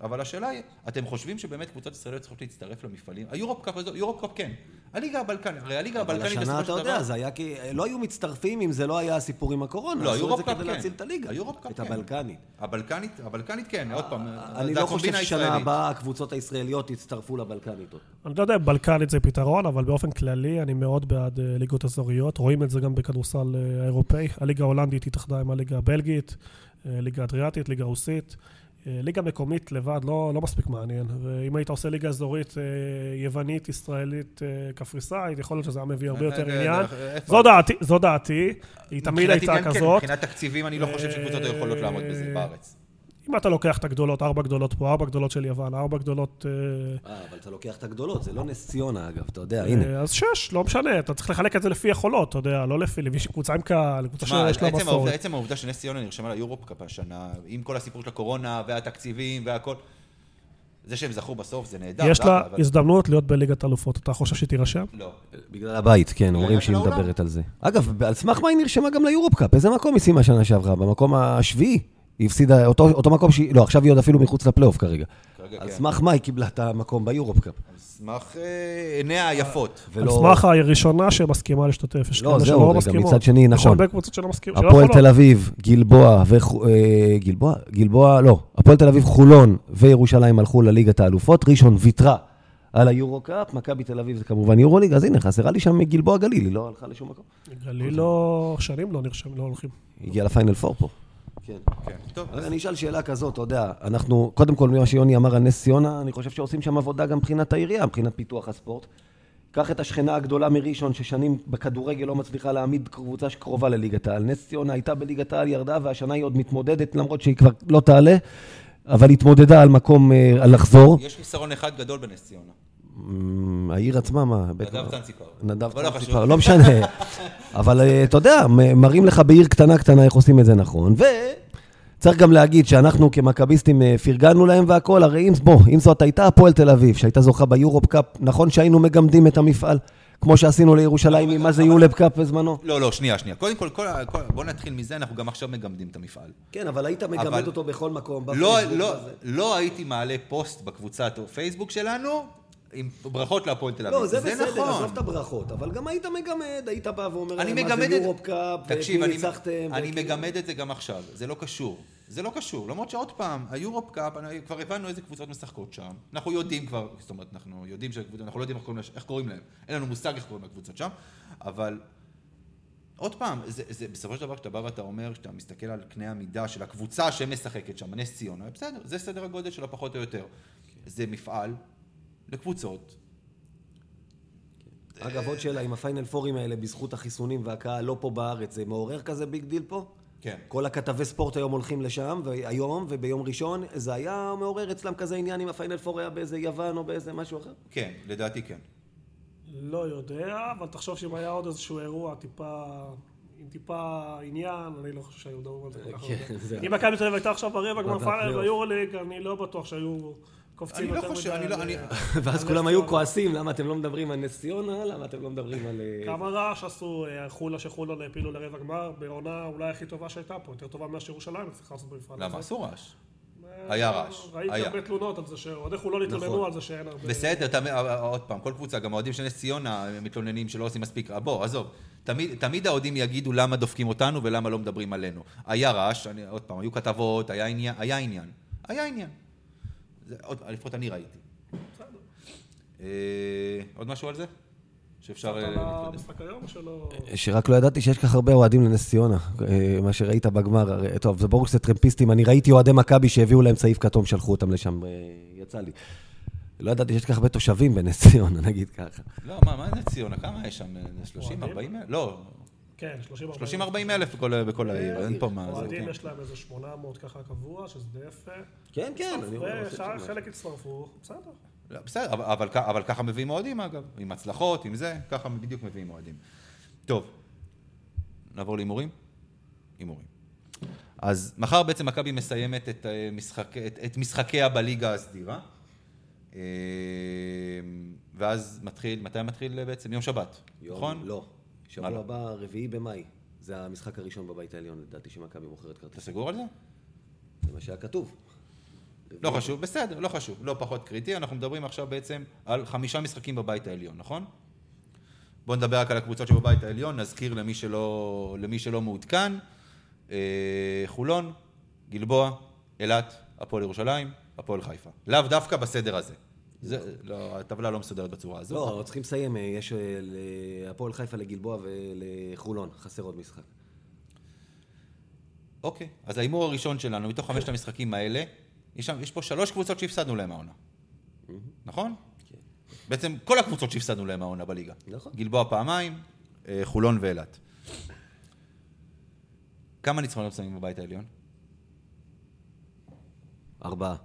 Speaker 1: אבל השאלה היא, אתם חושבים שבאמת קבוצות ישראליות צריכות להצטרף למפעלים? היורופ קאפ, יורופ קאפ כן. הליגה הבלקנית, הרי הליגה
Speaker 2: אבל
Speaker 1: הבלקנית
Speaker 2: השנה,
Speaker 1: בסופו
Speaker 2: אתה
Speaker 1: של
Speaker 2: יודע,
Speaker 1: דבר...
Speaker 2: זה היה כי... לא היו מצטרפים אם זה לא היה הסיפור עם הקורונה.
Speaker 1: לא,
Speaker 2: עשו את
Speaker 1: היורופ
Speaker 2: זה
Speaker 1: קאפ
Speaker 2: כדי
Speaker 1: כן.
Speaker 2: להציל את הליגה.
Speaker 1: היורופ קאפ
Speaker 2: את
Speaker 1: כן.
Speaker 2: הבלקנית.
Speaker 1: הבלקנית, הבלקנית כן, עוד פעם,
Speaker 2: אני לא חושב ששנה. הבאה הקבוצות הישראליות יצטרפו לבלקנית עוד.
Speaker 3: אני לא יודע אם בלקנית זה פתרון, אבל באופן כללי אני מאוד בעד אה, ליגות אזוריות. רואים את זה גם בכדורסל אה, האירופאי. הליגה ההולנדית התאחדה עם הליגה הבלגית, אה, ליגה אדריאטית, ליגה רוסית. אה, ליגה מקומית לבד לא, לא מספיק מעניין. ואם היית עושה ליגה אזורית אה, יוונית, ישראלית, אה, קפריסאית, יכול להיות שזה היה מביא הרבה יותר עניין. זו דעתי, זו דעתי, היא תמיד הייתה
Speaker 1: כן,
Speaker 3: כזאת.
Speaker 1: מבחינת תקציבים אני לא חושב שקבוצות יכולות לעמוד בזה בארץ.
Speaker 3: אם אתה לוקח את הגדולות, ארבע גדולות פה, ארבע גדולות של יוון, ארבע גדולות... אה,
Speaker 2: אה, אבל אתה לוקח את הגדולות, זה לא נס ציונה אגב, אתה יודע, הנה.
Speaker 3: אה, אז שש, לא משנה, אתה צריך לחלק את זה לפי יכולות, אתה יודע, לא לפי, לפי קבוצה עם קהל, קבוצה שיש לה מסורת.
Speaker 1: עצם העובדה שנס ציונה נרשמה ליורופקאפ השנה, עם כל הסיפור של הקורונה והתקציבים והכל, זה שהם זכו בסוף זה נהדר.
Speaker 3: יש לה הזדמנות להיות בליגת אלופות, אתה חושב שהיא תירשם?
Speaker 1: לא.
Speaker 2: בגלל הבית, כן, אומרים שהיא. מדברת על זה. אגב, על סמך מה היא נרשמה גם ליורופ-קאפ? איזה מקום היא סיימה שנה שעברה? במקום השביעי. היא הפסידה אותו, אותו מקום שהיא... לא, עכשיו היא עוד אפילו מחוץ לפלייאוף כרגע.
Speaker 1: כרגע
Speaker 2: על
Speaker 1: כן.
Speaker 2: סמך מה היא קיבלה את המקום ביורופ-קאפ?
Speaker 1: על סמך אה, עיניה היפות.
Speaker 3: על סמך הראשונה שמסכימה להשתתף. יש
Speaker 2: לא,
Speaker 3: כאלה
Speaker 2: זהו,
Speaker 3: שלא
Speaker 2: רגע,
Speaker 3: מסכימות.
Speaker 2: מצד שני,
Speaker 3: יש
Speaker 2: נכון.
Speaker 3: הרבה קבוצות שלא מסכימות.
Speaker 2: הפועל. תל אביב, גלבוע וחו... אה, גלבוע? גלבוע, לא. הפועל תל אביב, חולון וירושלים הלכו לליגת האלופות. ראשון ויתרה על היורו-קאפ, מכבי תל אביב זה כמובן יורוליג, אז הנה, חסרה לי שם גלבוע גליל, היא לא הלכה לשום מקום.
Speaker 3: גליל לא... שנים לא נרשם, לא הולכים.
Speaker 2: היא הגיעה לפיינל פור פה. כן.
Speaker 1: כן. טוב,
Speaker 2: אני אשאל שאלה כזאת, אתה יודע, אנחנו, קודם כל, ממה שיוני אמר על נס ציונה, אני חושב שעושים שם עבודה גם מבחינת העירייה, מבחינת פיתוח הספורט. קח את השכנה הגדולה מראשון, ששנים בכדורגל לא מצליחה להעמיד קבוצה שקרובה לליגת העל. נס ציונה הייתה בליגת העל, ירדה, והשנה היא עוד מתמודדת, למרות שהיא כבר לא תעלה, אבל התמודדה על מקום, אה, על לחזור.
Speaker 1: יש חיסרון אחד גדול בנס ציונה.
Speaker 2: אמ, העיר עצמה, מה?
Speaker 1: נדב צאנציפר.
Speaker 2: נדב
Speaker 1: אבל לא.
Speaker 2: צאנציפר, לא משנה. אבל אה, אתה יודע, מראים לך בעיר קטנה קטנה איך עושים את זה נכון. וצריך גם להגיד שאנחנו כמכביסטים אה, פרגנו להם והכול, הרי אם, בוא, אם זאת הייתה הפועל תל אביב, שהייתה זוכה ביורופ קאפ, נכון שהיינו מגמדים את המפעל, כמו שעשינו לירושלים עם מה זה יול"ב קאפ בזמנו?
Speaker 1: לא, לא, שנייה, שנייה. קודם כל, כל, כל, בוא נתחיל מזה, אנחנו גם עכשיו מגמדים את המפעל.
Speaker 2: כן, אבל היית מגמד
Speaker 1: אבל-
Speaker 2: אותו בכל מקום,
Speaker 1: לא, לא, לא הייתי מעלה פוסט בקבוצת פייסבוק שלנו עם ברכות להפועל תל אביב.
Speaker 2: לא, זה בסדר,
Speaker 1: נכון.
Speaker 2: עזוב את הברכות, אבל גם היית מגמד, היית בא ואומר מה
Speaker 1: מגמד
Speaker 2: זה. יורופ קאפ,
Speaker 1: תקשיב, אני,
Speaker 2: ניצחתם.
Speaker 1: אני
Speaker 2: וכי-
Speaker 1: מגמד את זה גם עכשיו, זה לא קשור. זה לא קשור, למרות שעוד פעם, היורופ קאפ, אני- כבר הבנו איזה קבוצות משחקות שם. אנחנו יודעים כבר, זאת אומרת, אנחנו יודעים שהקבוצות, אנחנו לא יודעים איך קוראים, איך קוראים להם. אין לנו מושג איך קוראים לקבוצות שם, אבל עוד פעם, זה, זה, בסופו של דבר, כשאתה בא ואתה אומר, כשאתה מסתכל על קנה המידה של הקבוצה שמשחקת שם, נס ציונה, בסדר, זה סדר הגודל שלה פחות או יותר. זה מפעל לקבוצות.
Speaker 2: אגב, עוד שאלה, עם הפיינל פורים האלה, בזכות החיסונים והקהל לא פה בארץ, זה מעורר כזה big deal פה?
Speaker 1: כן.
Speaker 2: כל הכתבי ספורט היום הולכים לשם, והיום וביום ראשון, זה היה מעורר אצלם כזה עניין אם הפיינל פור היה באיזה יוון או באיזה משהו אחר?
Speaker 1: כן, לדעתי כן.
Speaker 3: לא יודע, אבל תחשוב שאם היה עוד איזשהו אירוע טיפה... עם טיפה עניין, אני לא חושב שהיו מדברים על זה כל כך
Speaker 2: כן,
Speaker 3: הרבה. אם מכבי תל אביב הייתה עכשיו ברבע גמר פיינל. ביורוליג, אני לא בטוח שהיו קופצים
Speaker 1: אני לא
Speaker 3: יותר
Speaker 1: חושב,
Speaker 3: מדי
Speaker 1: אני לא-
Speaker 3: על
Speaker 2: ואז כולם היו. כועסים, למה אתם לא מדברים על נס ציונה? למה אתם לא מדברים על... אה,
Speaker 3: כמה רעש עשו אה, חולה שחולון העפילו לרבע גמר, בעונה אולי הכי טובה שהייתה פה, יותר טובה ממה שירושלים הצליחה לעשות במפעל
Speaker 1: למה?
Speaker 3: הזה.
Speaker 1: אסור רעש.
Speaker 3: אה,
Speaker 1: היה רעש,
Speaker 3: ראיתי. הרבה תלונות על זה, שאוהדי חולון התלוננו
Speaker 2: נכון.
Speaker 3: על זה שאין הרבה...
Speaker 1: בסדר, עוד פעם, כל קבוצה, גם האוהדים של נס ציונה מתלוננים שלא עושים מספיק, בוא, עזוב. תמיד, תמיד האוהדים יגידו למה דופקים אותנו ולמה לא מדברים עלינו. היה רעש, אני, עוד פעם, היו כתבות, היה עניין, היה עניין. היה עניין. זה, עוד, לפחות אני ראיתי. אה, עוד משהו על זה? שאפשר... אה,
Speaker 3: שלא...
Speaker 2: שרק לא ידעתי שיש כך הרבה אוהדים לנס ציונה, אה, מה שראית בגמר. טוב, זה ברור שזה טרמפיסטים, אני ראיתי אוהדי מכבי שהביאו להם צעיף כתום, שלחו אותם לשם, יצא לי. לא ידעתי שיש כך הרבה תושבים בנס ציונה, נגיד ככה.
Speaker 1: לא, מה, מה נס ציונה? כמה יש שם? 30, 40 אלף? לא,
Speaker 3: כן, 30
Speaker 1: 30, 40 אלף בכל, בכל העיר, אין פה מה... זה,
Speaker 3: אוהדים
Speaker 1: כן.
Speaker 3: יש להם איזה 800 ככה קבוע, שזה די יפה.
Speaker 2: כן, כן.
Speaker 3: וחלק הצטרפו, בסדר.
Speaker 1: לא, בסדר, אבל, אבל, ככה מביאים אוהדים אגב, עם הצלחות, עם זה, ככה בדיוק מביאים אוהדים. טוב, נעבור להימורים? הימורים. אז מחר בעצם מכבי מסיימת את, אה, משחק, את, את משחקיה בליגה הסדירה. אה, ואז מתחיל, מתי מתחיל בעצם? יום שבת, נכון?
Speaker 2: לא. שבוע? הבא, רביעי במאי. זה המשחק הראשון בבית העליון, לדעתי, שמכבי מוכרת
Speaker 1: אתה
Speaker 2: כרטיס.
Speaker 1: סגור על זה?
Speaker 2: זה מה שהיה כתוב.
Speaker 1: לא חשוב, בסדר, לא חשוב, לא פחות קריטי, אנחנו מדברים עכשיו בעצם על חמישה משחקים בבית העליון, נכון? בואו נדבר רק על הקבוצות שבבית העליון, נזכיר למי שלא, למי שלא מעודכן, אה, חולון, גלבוע, אילת, הפועל ירושלים, הפועל חיפה. לאו דווקא בסדר הזה. זה, לא, הטבלה לא מסודרת בצורה הזו.
Speaker 2: לא, צריכים לסיים, אה, יש אה, להפועל חיפה, לגלבוע ולחולון, חסר עוד משחק.
Speaker 1: אוקיי, אז ההימור הראשון שלנו, מתוך חמשת המשחקים האלה, יש, שם, יש פה שלוש קבוצות שהפסדנו להם העונה, נכון?
Speaker 2: כן.
Speaker 1: בעצם כל הקבוצות שהפסדנו להם העונה בליגה.
Speaker 2: נכון.
Speaker 1: גלבוע פעמיים, אה, חולון ואילת. כמה ניצחונות שמים בבית העליון?
Speaker 2: ארבעה.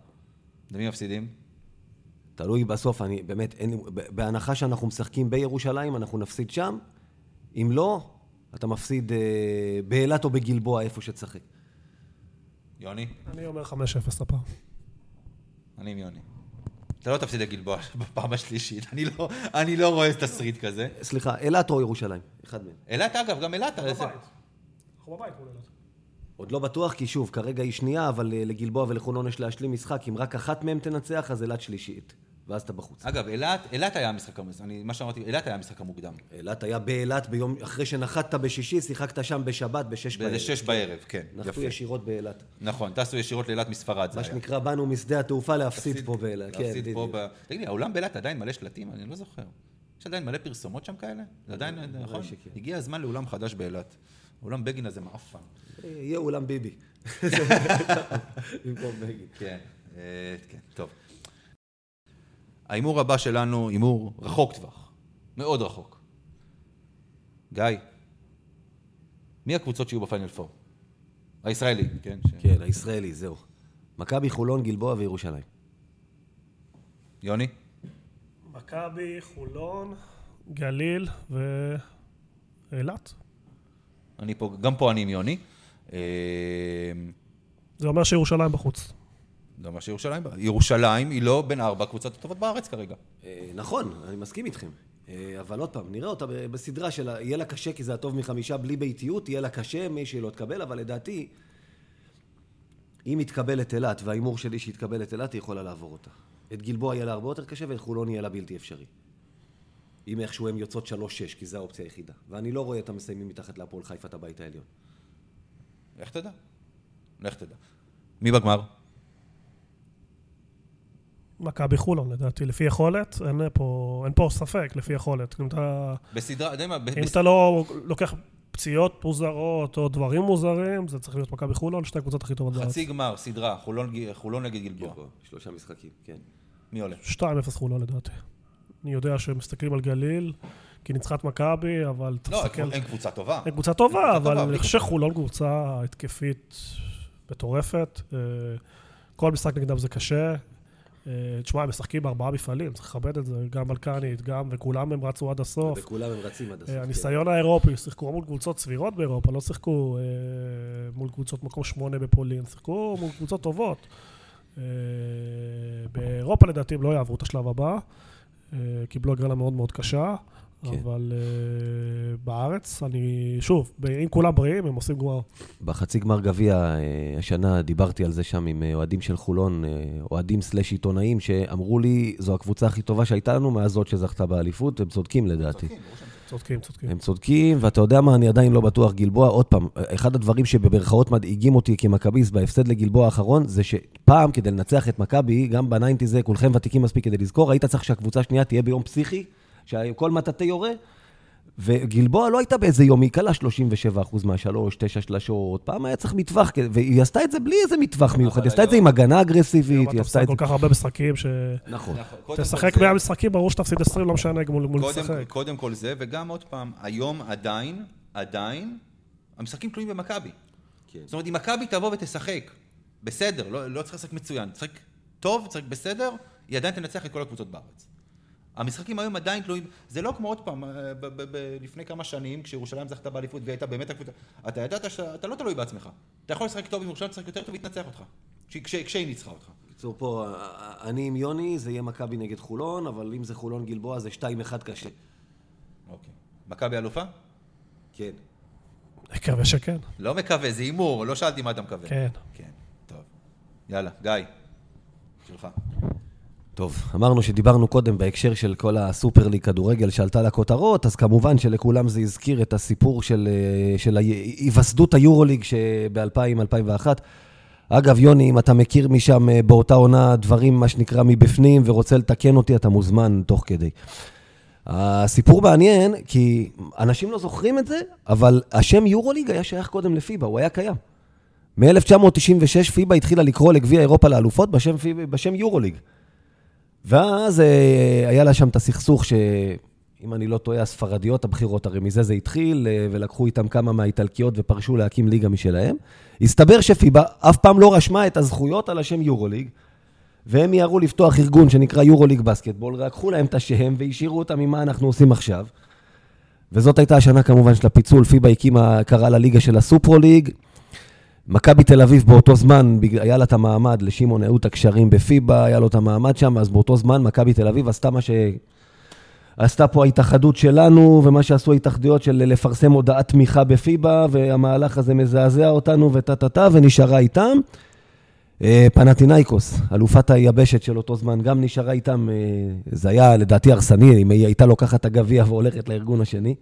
Speaker 1: למי מפסידים?
Speaker 2: תלוי בסוף, אני באמת, אין, בהנחה שאנחנו משחקים בירושלים, אנחנו נפסיד שם. אם לא, אתה מפסיד אה, באילת או בגלבוע, איפה שתשחק.
Speaker 1: יוני?
Speaker 3: אני אומר 5-0 הפעם.
Speaker 1: אני עם יוני. אתה לא תפסיד לגלבוע בפעם השלישית, אני לא, אני לא רואה תסריט כזה.
Speaker 2: סליחה, אילת או ירושלים? אחד מהם.
Speaker 1: אילת, אגב, גם אילת.
Speaker 3: אנחנו בבית. אנחנו בבית מול אילת.
Speaker 2: עוד לא בטוח, כי שוב, כרגע היא שנייה, אבל אה, לגלבוע ולחולון יש להשלים משחק. אם רק אחת מהם תנצח, אז אילת שלישית. ואז אתה בחוץ.
Speaker 1: אגב, אילת, אילת היה המשחק, המ- אני, מה שאמרתי, אילת היה המשחק המוקדם.
Speaker 2: אילת היה באילת ביום, אחרי שנחתת בשישי, שיחקת שם בשבת בשש בערב.
Speaker 1: באיזה שש בערב, כן,
Speaker 2: נחתו. ישירות באילת.
Speaker 1: נכון, טסו ישירות לאילת מספרד, זה
Speaker 2: מה
Speaker 1: היה.
Speaker 2: שנקרא, באנו משדה התעופה להפסיד פה באילת. כן,
Speaker 1: להפסיד פה. ב... תגיד לי, האולם באילת עדיין מלא שלטים? אני לא זוכר. יש עדיין מלא פרסומות שם כאלה? זה עדיין, נכון?
Speaker 2: שכן.
Speaker 1: הגיע הזמן לאולם חדש באילת. אולם בגין הזה מעפן.
Speaker 2: יהיה אולם ביבי. במקום בגין.
Speaker 1: כן, אה, כן, טוב. ההימור הבא שלנו, הימור רחוק טווח. מאוד רחוק. גיא, מי הקבוצות שיהיו בפיינל פור? הישראלי, כן? ש-
Speaker 2: כן, הישראלי, זהו. מכבי, חולון, גלבוע וירושלים.
Speaker 1: יוני?
Speaker 3: מכבי, חולון, גליל ואילת.
Speaker 1: אני פה, גם פה אני עם יוני. אה,
Speaker 3: זה אומר שירושלים בחוץ.
Speaker 1: זה מה שירושלים, ירושלים היא לא בין ארבע הקבוצות הטובות בארץ כרגע.
Speaker 2: אה, נכון, אני מסכים איתכם. אה, אבל עוד פעם, נראה אותה בסדרה שלה, יהיה לה קשה כי זה הטוב מחמישה בלי ביתיות, יהיה לה קשה, מי שלא תקבל, אבל לדעתי, אם יתקבל את אילת, וההימור שלי שיתקבל את אילת, היא יכולה לעבור אותה. את גלבוע יהיה לה הרבה יותר קשה, ואת חולון יהיה לה בלתי אפשרי. אם איכשהו הן יוצאות 3-6, כי זו האופציה היחידה. ואני לא רואה את המסיימים מתחת להפועל חיפה את הבית העליון.
Speaker 1: לך תדע. לך תדע. מי בגמר?
Speaker 3: מכבי חולון, לדעתי, לפי יכולת, אין פה, אין פה ספק, לפי יכולת. אם אתה,
Speaker 1: בסדרה, אתה יודע מה,
Speaker 3: אם
Speaker 1: בס-
Speaker 3: אתה לא לוקח פציעות מוזרות או דברים מוזרים, זה צריך להיות מכבי חולון, שתי הקבוצות הכי טובות בארץ.
Speaker 1: חצי גמר, סדרה, חולון חולון נגד גלבוע.
Speaker 2: שלושה משחקים, כן.
Speaker 1: מי עולה?
Speaker 3: 2-0 חולון לדעתי. אני יודע שמסתכלים על גליל, כי ניצחה את מכבי, אבל
Speaker 1: לא,
Speaker 3: תסתכל...
Speaker 1: אין קבוצה טובה.
Speaker 3: אין קבוצה טובה,
Speaker 1: קבוצה
Speaker 3: אבל
Speaker 1: טובה,
Speaker 3: אני חושב שחולון קבוצה התקפית מטורפת. אה, כל משחק נגדם זה קשה. אה, תשמע, הם משחקים בארבעה מפעלים, צריך לכבד את זה, גם בלקנית, גם, וכולם הם רצו עד הסוף.
Speaker 2: וכולם הם רצים עד הסוף.
Speaker 3: אה,
Speaker 2: כן.
Speaker 3: הניסיון האירופי, שיחקו מול קבוצות סבירות באירופה, לא שיחקו אה, מול קבוצות מקום שמונה בפולין, שיחקו מול קבוצות טובות. באירופה לדעתי הם לא יעברו את השלב הבא, קיבלו הגרלה מאוד מאוד קשה,
Speaker 2: כן.
Speaker 3: אבל אה, בארץ, אני, שוב, אם כולם בריאים, הם עושים גמר.
Speaker 2: בחצי גמר גביע אה, השנה דיברתי על זה שם עם אה, אוהדים של חולון, אוהדים סלאש עיתונאים, שאמרו לי, זו הקבוצה הכי טובה שהייתה לנו מאז זאת שזכתה באליפות, הם צודקים לדעתי.
Speaker 3: צודקים, צודקים.
Speaker 2: הם צודקים, ואתה יודע מה, אני עדיין לא בטוח, גלבוע, עוד פעם, אחד הדברים שבמרכאות מדאיגים אותי כמכביסט בהפסד לגלבוע האחרון, זה שפעם, כדי לנצח את מכבי, גם בניינטי זה, כולכם ותיקים מספיק כדי לזכור, היית צריך שהקבוצה השנייה תהיה ביום פסיכי, שכל מטאטא יורה, וגלבוע לא הייתה באיזה יום, היא קלה 37% מהשלוש, תשע שלשות, פעם היה צריך מטווח, והיא עשתה את זה בלי איזה מטווח מיוחד, היא עשתה את זה עם הגנה אגרסיבית, היא עשתה את זה...
Speaker 3: כל כך הרבה משחקים, ש...
Speaker 2: נכון.
Speaker 1: נכון,
Speaker 3: תשחק
Speaker 1: זה-
Speaker 3: 100 משחקים, ברור שתפסיד 20, לא משנה מול
Speaker 1: קודם,
Speaker 3: לשחק.
Speaker 1: קודם כל זה, וגם עוד פעם, היום עדיין, עדיין, המשחקים תלויים במכבי.
Speaker 2: כן.
Speaker 1: זאת אומרת, אם מכבי תבוא ותשחק בסדר, לא, לא צריך לשחק מצוין, תשחק טוב, תשחק בסדר, היא עדיין תנצח את כל הקבוצות בארץ. המשחקים היום עדיין תלויים, זה לא כמו עוד פעם, אה, ב- ב- ב- לפני כמה שנים, כשירושלים זכתה באליפות והיא הייתה באמת הקבוצה, אתה ידעת שאתה לא תלוי בעצמך. אתה יכול לשחק טוב עם ירושלים, תשחק יותר טוב והיא תנצח אותך. כש- כש- כשהיא ניצחה אותך.
Speaker 2: בקיצור, פה, אני עם יוני, זה יהיה מכבי נגד חולון, אבל אם זה חולון גלבוע, זה 2-1 קשה.
Speaker 1: אוקיי. מכבי אלופה?
Speaker 2: כן.
Speaker 3: מקווה שכן.
Speaker 1: לא מקווה, זה הימור, לא שאלתי מה אתה מקווה.
Speaker 3: כן.
Speaker 1: כן, טוב. יאללה, גיא, שלך.
Speaker 2: טוב, אמרנו שדיברנו קודם בהקשר של כל הסופר ליג כדורגל שעלתה לכותרות, אז כמובן שלכולם זה הזכיר את הסיפור של, אה, של היווסדות היורוליג שב-2000-2001. אגב, יוני, אם אתה מכיר משם אה, באותה עונה דברים, מה שנקרא, מבפנים, ורוצה לתקן אותי, אתה מוזמן תוך כדי. הסיפור מעניין, כי אנשים לא זוכרים את זה, אבל השם יורוליג היה שייך קודם לפיבה, הוא היה קיים. מ-1996 פיבה התחילה לקרוא לגביע אירופה לאלופות בשם, בשם יורוליג. ואז אה, היה לה שם את הסכסוך אם אני לא טועה, הספרדיות הבכירות, הרי מזה זה התחיל, אה, ולקחו איתם כמה מהאיטלקיות ופרשו להקים ליגה משלהם. הסתבר שפיבה אף פעם לא רשמה את הזכויות על השם יורוליג, והם מיהרו לפתוח ארגון שנקרא יורוליג בסקטבול, לקחו להם את השם והשאירו אותם עם מה אנחנו עושים עכשיו. וזאת הייתה השנה כמובן של הפיצול, פיבה הקימה, קראה לליגה של הסופרו-ליג. מכבי תל אביב באותו זמן, היה לה את המעמד, לשמעון היו את הקשרים בפיבה, היה לו את המעמד שם, אז באותו זמן מכבי תל אביב עשתה מה ש... עשתה פה ההתאחדות שלנו, ומה שעשו ההתאחדויות של לפרסם הודעת תמיכה בפיבה, והמהלך הזה מזעזע אותנו וטה-טה-טה, ונשארה איתם. אה, פנטינאיקוס, אלופת היבשת של אותו זמן, גם נשארה איתם, אה, זה היה לדעתי הרסני, אם היא הייתה לוקחת את הגביע והולכת לארגון השני.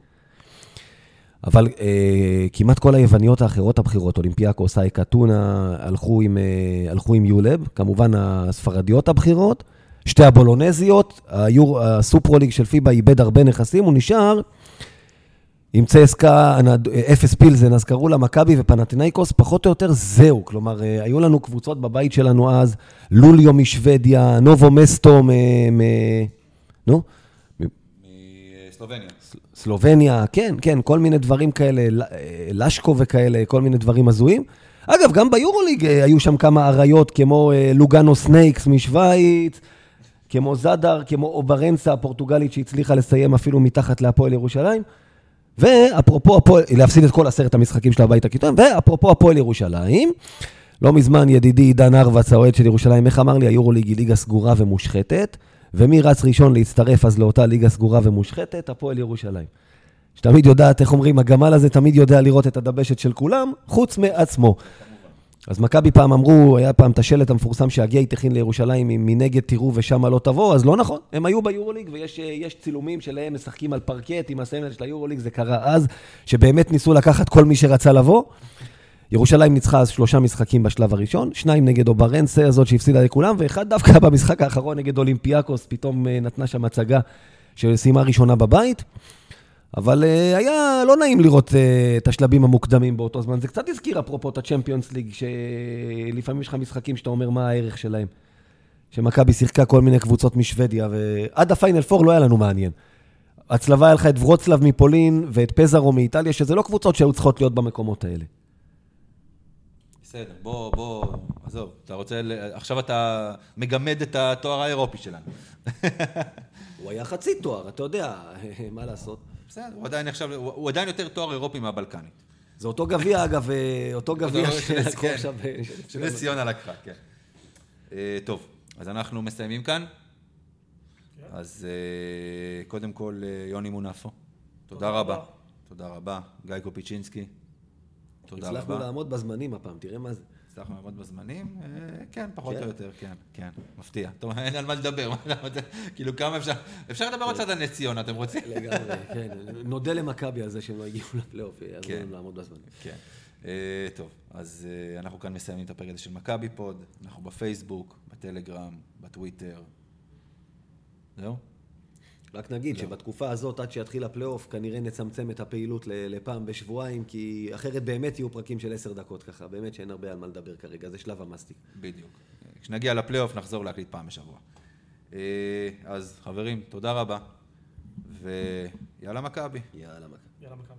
Speaker 2: אבל אה, כמעט כל היווניות האחרות הבכירות, אולימפיאקוס, אייקה, טונה, הלכו עם, אה, הלכו עם יולב, כמובן הספרדיות הבכירות, שתי הבולונזיות, היור, הסופרוליג של פיבה איבד הרבה נכסים, הוא נשאר עם צסקה, אפס פילזן, אז קראו לה מכבי ופנטינאיקוס, פחות או יותר זהו. כלומר, אה, היו לנו קבוצות בבית שלנו אז, לוליו משוודיה, נובו מסטו מ... מ... נו?
Speaker 1: מסלובניה.
Speaker 2: סלובניה, כן, כן, כל מיני דברים כאלה, אה, לשקו וכאלה, כל מיני דברים הזויים. אגב, גם ביורוליג אה, היו שם כמה אריות, כמו אה, לוגאנו סנייקס משוויץ, כמו זאדר, כמו אוברנסה הפורטוגלית שהצליחה לסיים אפילו מתחת להפועל ירושלים. ואפרופו הפועל, להפסיד את כל עשרת המשחקים של הבית הכיתון, ואפרופו הפועל ירושלים, לא מזמן ידידי עידן ארבץ, האוהד של ירושלים, איך אמר לי, היורוליג היא ליגה סגורה ומושחתת, ומי רץ ראשון להצטרף אז לאותה ליגה סגורה ומושחתת? הפועל ירושלים. שתמיד יודעת, איך אומרים, הגמל הזה תמיד יודע לראות את הדבשת של כולם, חוץ מעצמו. אז מכבי פעם אמרו, היה פעם את השלט המפורסם שהגייט הכין לירושלים, אם מנגד תראו ושמה לא תבוא, אז לא נכון, הם היו ביורוליג ויש יש צילומים שלהם משחקים על פרקט עם הסמל של היורוליג, זה קרה אז, שבאמת ניסו לקחת כל מי שרצה לבוא. ירושלים ניצחה אז שלושה משחקים בשלב הראשון, שניים נגד אוברנסה הזאת שהפסידה לכולם, ואחד דווקא במשחק האחרון נגד אולימפיאקוס, פתאום אה, נתנה שם הצגה שסיימה ראשונה בבית. אבל אה, היה לא נעים לראות אה, את השלבים המוקדמים באותו זמן. זה קצת הזכיר, אפרופו, את הצ'מפיונס ליג, שלפעמים יש לך משחקים שאתה אומר מה הערך שלהם. שמכבי שיחקה כל מיני קבוצות משוודיה, ועד הפיינל פור לא היה לנו מעניין. הצלבה היה לך את ורוצלב מפולין ואת פזרו מאיטליה, שזה לא קבוצות שהיו צריכות להיות במקומות האלה.
Speaker 1: בסדר, בוא, בוא, עזוב, אתה רוצה, ל... עכשיו אתה מגמד את התואר האירופי שלנו.
Speaker 2: הוא היה חצי תואר, אתה יודע, מה לעשות.
Speaker 1: בסדר, הוא עדיין עכשיו, הוא הוא עדיין יותר תואר אירופי מהבלקנית.
Speaker 2: זה אותו גביע, אגב, אה, אותו גביע שלקחו
Speaker 1: כן.
Speaker 2: עכשיו... אה,
Speaker 1: שנס ציונה לקחה, כן. אה, טוב, אז אנחנו מסיימים כאן. אז אה, קודם כל, יוני מונפו, תודה. רבה. תודה רבה. גיא קופיצ'ינסקי, תודה
Speaker 2: הצלחנו
Speaker 1: רבה.
Speaker 2: לעמוד בזמנים הפעם, תראה מה זה.
Speaker 1: הצלחנו לעמוד בזמנים? אה, כן, פחות
Speaker 2: כן?
Speaker 1: או יותר, כן, כן, מפתיע. טוב, אין על מה לדבר? כאילו כמה אפשר, אפשר לדבר עוד קצת על נס ציונה, אתם רוצים?
Speaker 2: לגמרי, כן. נודה למכבי על זה שהם לא הגיעו לפלייאוף, יעזרו
Speaker 1: כן.
Speaker 2: להם לעמוד בזמנים.
Speaker 1: כן. אה, טוב, אז אה, אנחנו כאן מסיימים את הפרק הזה של מכבי פוד, אנחנו בפייסבוק, בטלגרם, בטוויטר. זהו?
Speaker 2: רק נגיד שבתקופה הזאת, עד שיתחיל הפלייאוף, כנראה נצמצם את הפעילות ל- לפעם בשבועיים, כי אחרת באמת יהיו פרקים של עשר דקות ככה, באמת שאין הרבה על מה לדבר כרגע, זה שלב המסטיק.
Speaker 1: בדיוק. כשנגיע לפלייאוף נחזור להקליט פעם בשבוע. אה, אז חברים, תודה רבה, ויאללה מכבי.
Speaker 2: יאללה, מכבי.
Speaker 3: יאללה, מכבי.